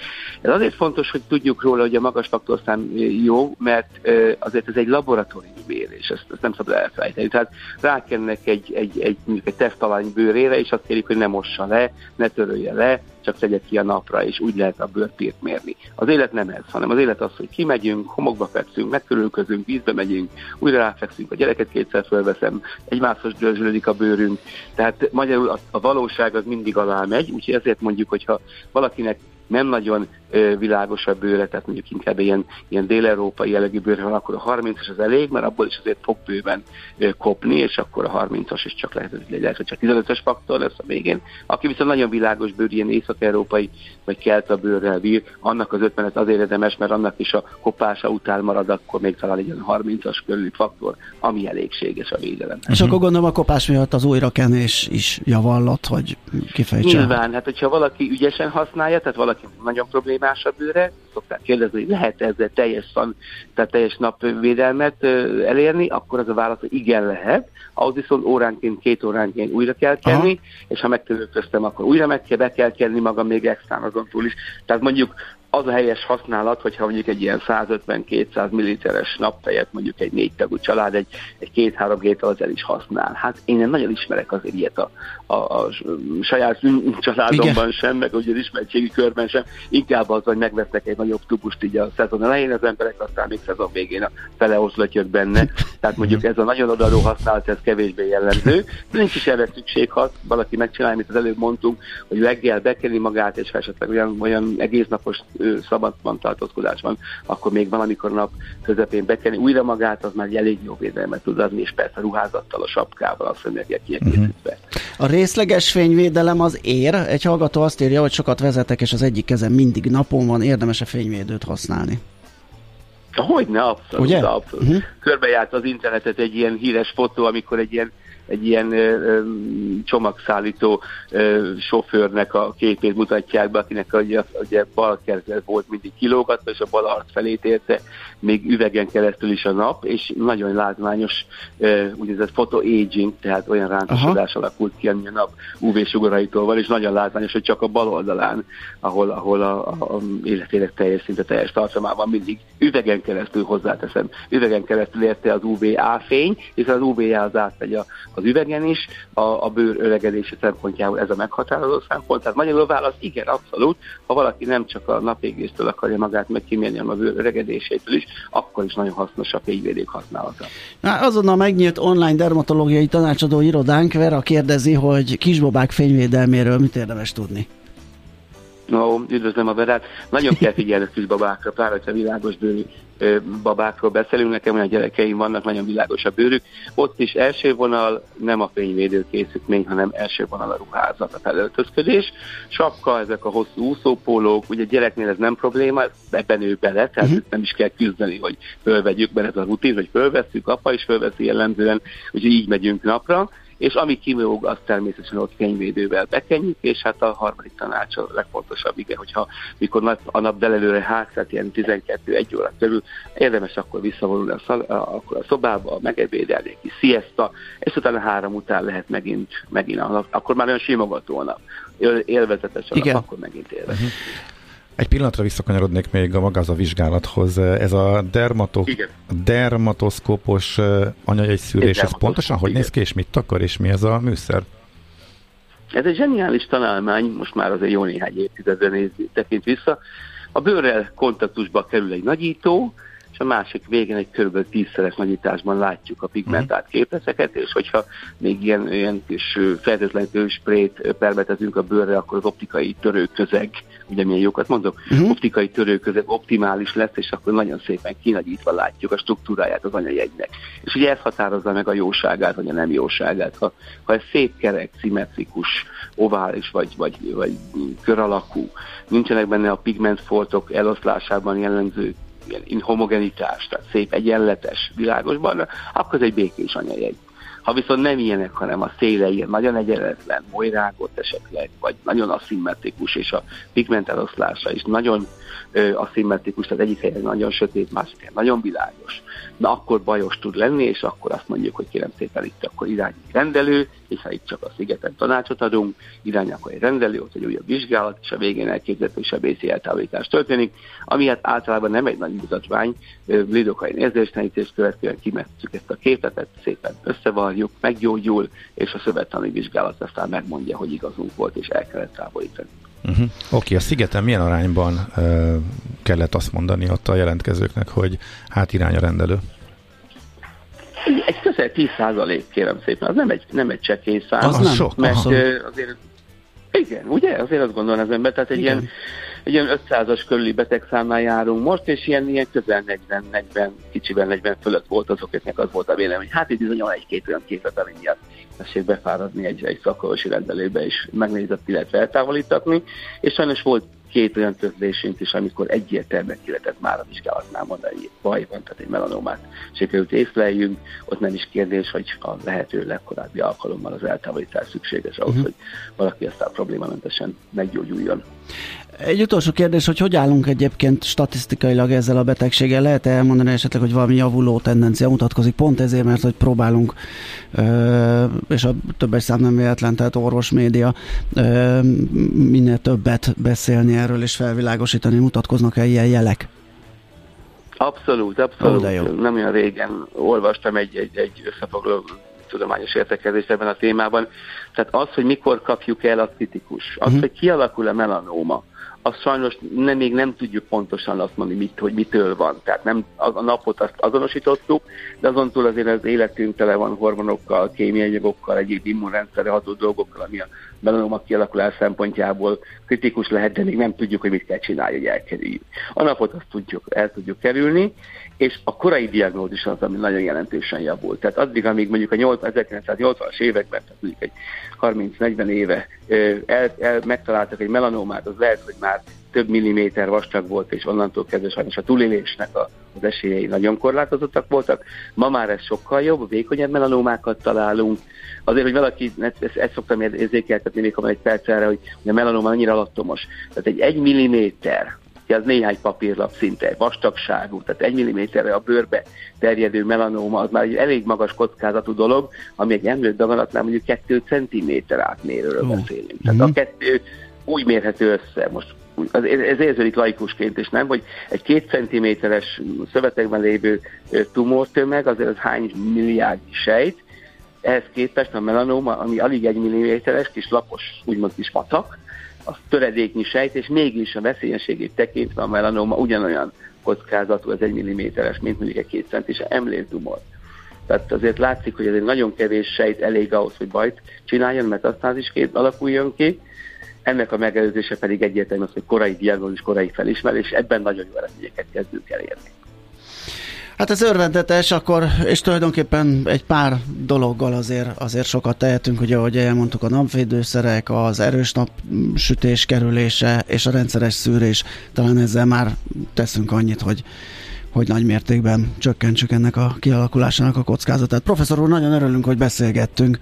ez azért fontos, hogy tudjuk róla, hogy a magas faktorszám jó, mert azért ez egy laboratóriumi mérés, ezt, ezt nem szabad elfelejteni. Tehát rákennek egy, egy, egy, egy, egy tesztalány bőrére, és azt kérik, hogy ne mossa le, ne törölje le, csak tegye ki a napra, és úgy lehet a bőrpírt mérni. Az élet nem ez, hanem az élet az, hogy kimegyünk, homokba fekszünk, megkörülközünk, vízbe megyünk, újra ráfekszünk, a gyereket kétszer fölveszem, egy mászos dörzsölődik a bőrünk. Tehát magyarul a, a valóság az mindig alá megy, úgyhogy ezért mondjuk, hogyha valakinek nem nagyon világos a bőre, tehát mondjuk inkább ilyen, ilyen dél-európai jellegű bőre van, akkor a 30-as az elég, mert abból is azért fog bőven kopni, és akkor a 30-as is csak lehet, hogy lehet, hogy csak 15-ös faktor lesz a végén. Aki viszont nagyon világos bőr, ilyen észak-európai vagy kelt a bőrrel bír, annak az 50 azért érdemes, mert annak is a kopása után marad, akkor még talán egy ilyen 30-as körüli faktor, ami elégséges a védelem. És uh-huh. akkor gondolom a kopás miatt az újrakenés is javallott, hogy kifejtse. Nyilván, hát hogyha valaki ügyesen használja, tehát valaki nagyon problém problémásabb bőre, szokták kérdezni, hogy lehet ezzel teljes, szan, tehát teljes napvédelmet elérni, akkor az a válasz, hogy igen lehet, ahhoz viszont óránként, két óránként újra kell kenni, Aha. és ha megtörölköztem, akkor újra meg kell, be kell kenni magam még extrán azon túl is. Tehát mondjuk az a helyes használat, hogyha mondjuk egy ilyen 150-200 milliliteres napfejet mondjuk egy négy tagú család egy, egy két-három hét alatt el is használ. Hát én nagyon ismerek azért ilyet a, a, a saját [laughs] családomban Igen. sem, meg ugye az ismertségi körben sem. Inkább az, hogy megvesznek egy nagyobb tubust így a szezon elején az emberek, aztán még szezon végén a fele oszlatjött benne. Tehát mondjuk ez a nagyon odaadó használat, ez kevésbé jellemző. Nincs is erre szükség, ha valaki megcsinálja, amit az előbb mondtunk, hogy reggel bekeni magát, és esetleg olyan, olyan egésznapos szabadban tartózkodásban, akkor még valamikor nap közepén bekenni újra magát, az már egy elég jó védelmet tud adni, és persze ruházattal, a sapkával, a szemüvegek kiegészítve. A részleges fényvédelem az ér. Egy hallgató azt írja, hogy sokat vezetek, és az egyik kezem mindig napon van, érdemes a fényvédőt használni. Hogyne, abszolút, Ugye? abszolút. Uh-huh. Körbejárt az internetet egy ilyen híres fotó, amikor egy ilyen egy ilyen csomagszállító sofőrnek a képét mutatják be, akinek ugye, ugye bal kerzet volt mindig kilógatva, és a bal arc felé érte még üvegen keresztül is a nap, és nagyon látványos úgynevezett photo aging, tehát olyan rántosodás alakult ki, ami a nap UV-sugaраitól van, és nagyon látványos, hogy csak a bal oldalán, ahol, ahol a, a, a életének teljes szinte teljes tartalmában mindig üvegen keresztül hozzáteszem. Üvegen keresztül érte az UVA fény, hiszen az UVA az átmegy a, az üvegen is, a, a bőr öregedési szempontjából ez a meghatározó szempont. Tehát magyarul a válasz igen, abszolút. Ha valaki nem csak a napégéstől akarja magát megkímélni, hanem a bőr öregedésétől is, akkor is nagyon hasznos a fényvédék használata. Na, azonnal megnyílt online dermatológiai tanácsadó irodánk, Vera kérdezi, hogy kisbobák fényvédelméről mit érdemes tudni? No, üdvözlöm a Verát. Nagyon kell figyelni a kisbabákra, pláne, hogyha világos bőrű babákról beszélünk, nekem olyan gyerekeim vannak, nagyon világos a bőrük. Ott is első vonal nem a fényvédő készítmény, hanem első vonal a ruházat, a felöltözködés. Sapka, ezek a hosszú úszópólók, ugye gyereknél ez nem probléma, ebben nő bele, tehát uh-huh. nem is kell küzdeni, hogy fölvegyük, mert ez a rutin, hogy fölveszünk, apa is fölveszi jellemzően, úgyhogy így megyünk napra és ami kimóg, azt természetesen ott fényvédővel bekenjük, és hát a harmadik tanács a legfontosabb, igen, hogyha mikor a nap belelőre hátszát, ilyen 12-1 óra körül, érdemes akkor visszavonulni a, szal, a, akkor a szobába, megebédelni egy kis siesta, és utána három után lehet megint, megint a nap, akkor már olyan simogató a nap, élvezetes a nap, akkor megint élvezetes. Uh-huh. Egy pillanatra visszakanyarodnék még a maga az a vizsgálathoz. Ez a dermato, dermatoszkópos anyajegy szűrés, ez pontosan hogy néz ki, és mit akar, és mi ez a műszer? Ez egy zseniális találmány, most már azért jó néhány évtizedre néz, tekint vissza. A bőrrel kontaktusba kerül egy nagyító, és a másik végén egy kb. tízszeres nagyításban látjuk a pigmentált mhm. képleteket, és hogyha még ilyen, ilyen kis feltétlenül sprayt permetezünk a bőrre, akkor az optikai törőközeg, ugye milyen jókat mondok, uh-huh. optikai törőközeg optimális lesz, és akkor nagyon szépen kinagyítva látjuk a struktúráját az anyajegynek. És ugye ez határozza meg a jóságát, vagy a nem jóságát. Ha, ha ez szép kerek, szimmetrikus, ovális, vagy, vagy, vagy kör alakú, nincsenek benne a pigmentfoltok eloszlásában jellemző ilyen homogenitás, tehát szép, egyenletes, világos barna, akkor ez egy békés anyajegy. Ha viszont nem ilyenek, hanem a széle ilyen nagyon egyenletlen, molyrágott esetleg, vagy nagyon aszimmetrikus, és a pigment eloszlása is nagyon ö, aszimmetrikus, tehát egyik helyen nagyon sötét, másik helyen nagyon világos, na akkor bajos tud lenni, és akkor azt mondjuk, hogy kérem szépen itt akkor irány rendelő, és ha itt csak a szigeten tanácsot adunk, irány akkor egy rendelő, ott egy újabb vizsgálat, és a végén elképzelhető sebészi eltávolítás történik, ami hát általában nem egy nagy mutatvány, lidokain érzéstelenítést követően kimesszük ezt a képletet, szépen összevarjuk, meggyógyul, és a szövettani vizsgálat aztán megmondja, hogy igazunk volt, és el kellett távolítani. Uh-huh. Oké, okay, a szigeten milyen arányban uh, kellett azt mondani ott a jelentkezőknek, hogy hát irány a rendelő? Egy közel 10 százalék, kérem szépen, az nem egy, nem egy csekély szám. Az nem sok, mert azért igen, ugye? Azért azt gondolom az ember, tehát egy igen. ilyen egy ilyen 500-as körüli betegszámnál járunk most, és ilyen, ilyen közel 40-40, kicsiben 40 fölött volt azoknak az volt a vélemény, hát itt bizony egy-két olyan képet, ami miatt tessék befáradni egy, egy szakorvosi rendelőbe, és megnézett, illetve eltávolítatni, és sajnos volt két olyan közlésünk is, amikor egyértelműen ki lehetett már a vizsgálatnál mondani, hogy baj van, tehát egy melanomát sikerült észleljünk, ott nem is kérdés, hogy a lehető legkorábbi alkalommal az eltávolítás szükséges ahhoz, uh-huh. hogy valaki aztán problémamentesen meggyógyuljon. Egy utolsó kérdés, hogy hogy állunk egyébként statisztikailag ezzel a betegséggel? Lehet elmondani esetleg, hogy valami javuló tendencia mutatkozik pont ezért, mert hogy próbálunk, és a többes szám nem véletlen, tehát orvos média, minél többet beszélni erről és felvilágosítani, mutatkoznak-e ilyen jelek? Abszolút, abszolút. Jó. Nem olyan régen olvastam egy, egy, egy összefoglaló tudományos értekezést ebben a témában. Tehát az, hogy mikor kapjuk el, az kritikus. Az, uh-huh. hogy kialakul a melanóma, azt sajnos nem, még nem tudjuk pontosan azt mondani, mit, hogy mitől van. Tehát nem a napot azt azonosítottuk, de azon túl azért az életünk tele van hormonokkal, kémiai anyagokkal, egyéb immunrendszerre ható dolgokkal, ami a melanoma kialakulás szempontjából kritikus lehet, de még nem tudjuk, hogy mit kell csinálni, hogy elkerüljük. A napot azt tudjuk, el tudjuk kerülni, és a korai diagnózis az, ami nagyon jelentősen javult. Tehát addig, amíg mondjuk a 1980-as években, tehát mondjuk egy 30-40 éve el, el, megtaláltak egy melanomát, az lehet, hogy már több milliméter vastag volt, és onnantól kezdve sajnos a túlélésnek a, az esélyei nagyon korlátozottak voltak. Ma már ez sokkal jobb, vékonyabb melanómákat találunk. Azért, hogy valaki, ezt, ezt szoktam érzékeltetni még, ha egy perc erre, hogy a melanóma annyira alattomos. Tehát egy egy milliméter az néhány papírlap szinte vastagságú, tehát egy milliméterre a bőrbe terjedő melanóma, az már egy elég magas kockázatú dolog, ami egy emlőtt daganatnál mondjuk 2 cm átmérőről beszélünk. Tehát a mhm. kettő úgy mérhető össze. Most ez, ez érződik laikusként, és nem, hogy egy két centiméteres szövetekben lévő tumortömeg, azért az hány milliárd sejt, ehhez képest a melanóma, ami alig egy milliméteres, kis lapos, úgymond kis patak, az töredéknyi sejt, és mégis a veszélyességét tekintve a melanóma ugyanolyan kockázatú, az egy milliméteres, mint mondjuk egy két centis emlértumor. Tehát azért látszik, hogy egy nagyon kevés sejt elég ahhoz, hogy bajt csináljon, mert aztán is két alakuljon ki. Ennek a megelőzése pedig egyértelmű az, hogy korai diagnózis, korai felismerés, ebben nagyon jó eredményeket kezdünk elérni. Hát ez örvendetes, akkor, és tulajdonképpen egy pár dologgal azért, azért sokat tehetünk, ugye ahogy elmondtuk, a napvédőszerek, az erős napsütés kerülése és a rendszeres szűrés, talán ezzel már teszünk annyit, hogy hogy nagy mértékben csökkentsük ennek a kialakulásának a kockázatát. Professzor úr, nagyon örülünk, hogy beszélgettünk,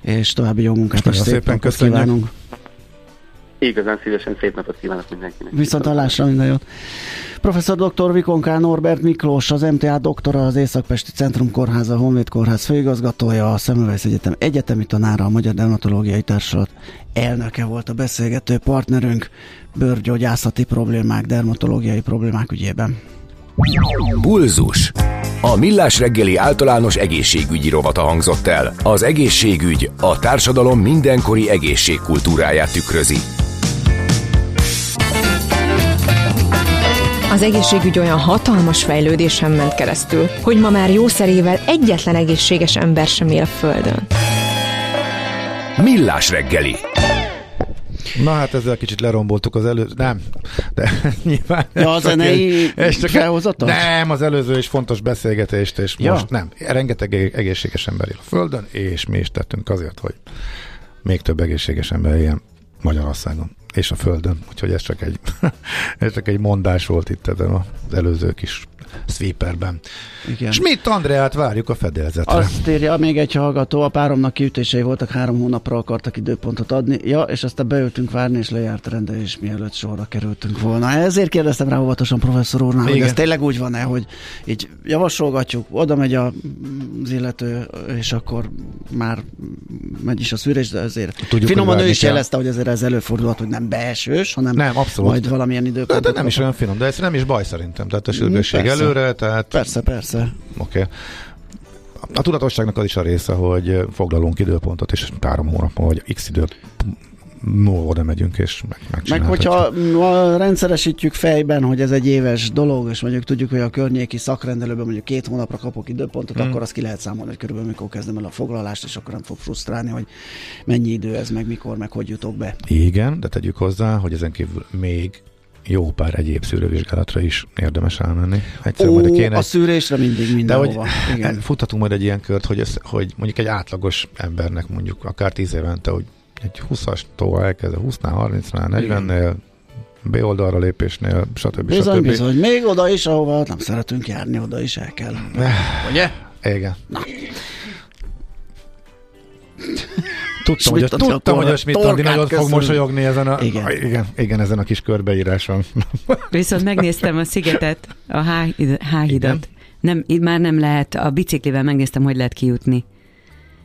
és további jó munkát és szép napot kívánunk. Igazán szívesen szép napot kívánok mindenkinek. Viszont hallásra minden jót. Professzor dr. Vikonká Norbert Miklós, az MTA doktora, az Északpesti Centrum Kórháza, a Honvéd Kórház főigazgatója, a Szemüvesz Egyetem egyetemi tanára, a Magyar Dermatológiai Társulat elnöke volt a beszélgető partnerünk bőrgyógyászati problémák, dermatológiai problémák ügyében. Bulzus. A Millás reggeli általános egészségügyi rovata hangzott el. Az egészségügy a társadalom mindenkori egészségkultúráját tükrözi. Az egészségügy olyan hatalmas fejlődésen ment keresztül, hogy ma már jószerével egyetlen egészséges ember sem él a Földön. Millás reggeli. Na hát ezzel kicsit leromboltuk az előző, nem, de [laughs] nyilván. Ja, a zenei felhozatot? Nem, az előző és fontos beszélgetést, és ja. most nem. Rengeteg egészséges ember él a Földön, és mi is tettünk azért, hogy még több egészséges ember éljen Magyarországon és a Földön. Úgyhogy ez csak egy, [laughs] ez csak egy mondás volt itt ebben az előző kis sweeperben. Igen. Schmidt Andreát várjuk a fedélzetre. Azt írja még egy hallgató, a páromnak kiütései voltak, három hónapra akartak időpontot adni, ja, és aztán beültünk várni, és lejárt rendelés, mielőtt sorra kerültünk volna. Ezért kérdeztem rá óvatosan professzor úrnál, Igen. hogy ez tényleg úgy van-e, hogy így javasolgatjuk, oda megy a, az illető, és akkor már megy is a szűrés, de azért Tudjuk, finoman ő is jelezte, hogy ezért ez előfordulhat, hogy nem beesős, hanem nem, abszolút. majd valamilyen időpontot. De, de nem is olyan finom, de ez nem is baj szerintem. Tehát a sürgősség persze. Előre, tehát... Persze, persze. Oké. Okay. A tudatosságnak az is a része, hogy foglalunk időpontot, és három hónap, vagy x idő múlva oda megyünk, és meg, Meg hogyha rendszeresítjük fejben, hogy ez egy éves dolog, és mondjuk tudjuk, hogy a környéki szakrendelőben mondjuk két hónapra kapok időpontot, hmm. akkor azt ki lehet számolni, hogy körülbelül mikor kezdem el a foglalást, és akkor nem fog frusztrálni, hogy mennyi idő ez, meg mikor, meg hogy jutok be. Igen, de tegyük hozzá, hogy ezen kívül még jó pár egyéb szűrővizsgálatra is érdemes elmenni. Egyszer Ó, majd kéne a szűrésre mindig mindenhova. De hogy Igen. [laughs] futhatunk majd egy ilyen kört, hogy, ez, hogy mondjuk egy átlagos embernek mondjuk akár tíz évente, hogy egy 20-astól elkezd, 20-nál, 30-nál, 40-nél, B oldalra lépésnél, stb. Bizony, stb. bizony. Még oda is, ahova nem szeretünk járni, oda is el kell. Ugye? Igen. Na. Tudtam, hogy, a, tudtam, hogy a Schmidt Andi nagyon fog mosolyogni ezen a, igen. A, igen, igen, ezen a kis körbeíráson. [laughs] Viszont megnéztem a szigetet, a H-hidat. Nem, már nem lehet, a biciklivel megnéztem, hogy lehet kijutni.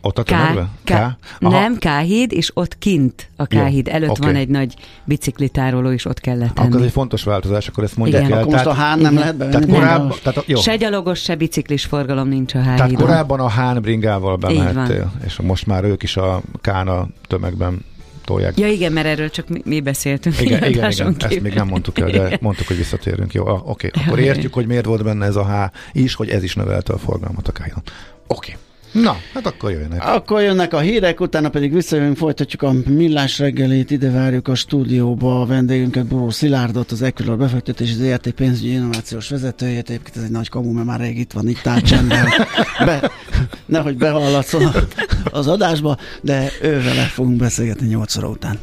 Ott a tömegben? K, K, nem, K-híd, és ott kint a K-híd előtt okay. van egy nagy biciklitároló, és ott kellett tenni. Akkor ez egy fontos változás, akkor ezt mondják igen, el. Akkor most a Hán nem lehet bevenni? Tehát korábban, tehát jó. Se gyalogos, se biciklis forgalom nincs a H Tehát korábban a Hán bringával bemehettél, és most már ők is a Kána tömegben tolják. Ja igen, mert erről csak mi, mi beszéltünk. Igen, [laughs] igen, igen. ezt még nem mondtuk el, de mondtuk, hogy visszatérünk. Jó, ah, oké. Okay. Akkor értjük, hogy miért volt benne ez a H is, hogy ez is növelte a forgalmat a Kájon. Oké. Okay. Na, hát akkor jönnek. Akkor jönnek a hírek, utána pedig visszajövünk, folytatjuk a millás reggelét, ide várjuk a stúdióba a vendégünket, Boró Szilárdot, az Equilor befektetési ZRT pénzügyi innovációs vezetőjét, egyébként ez egy nagy kamu, mert már rég itt van, itt áll [laughs] Be, nehogy behallatszol az adásba, de ővele fogunk beszélgetni 8 óra után.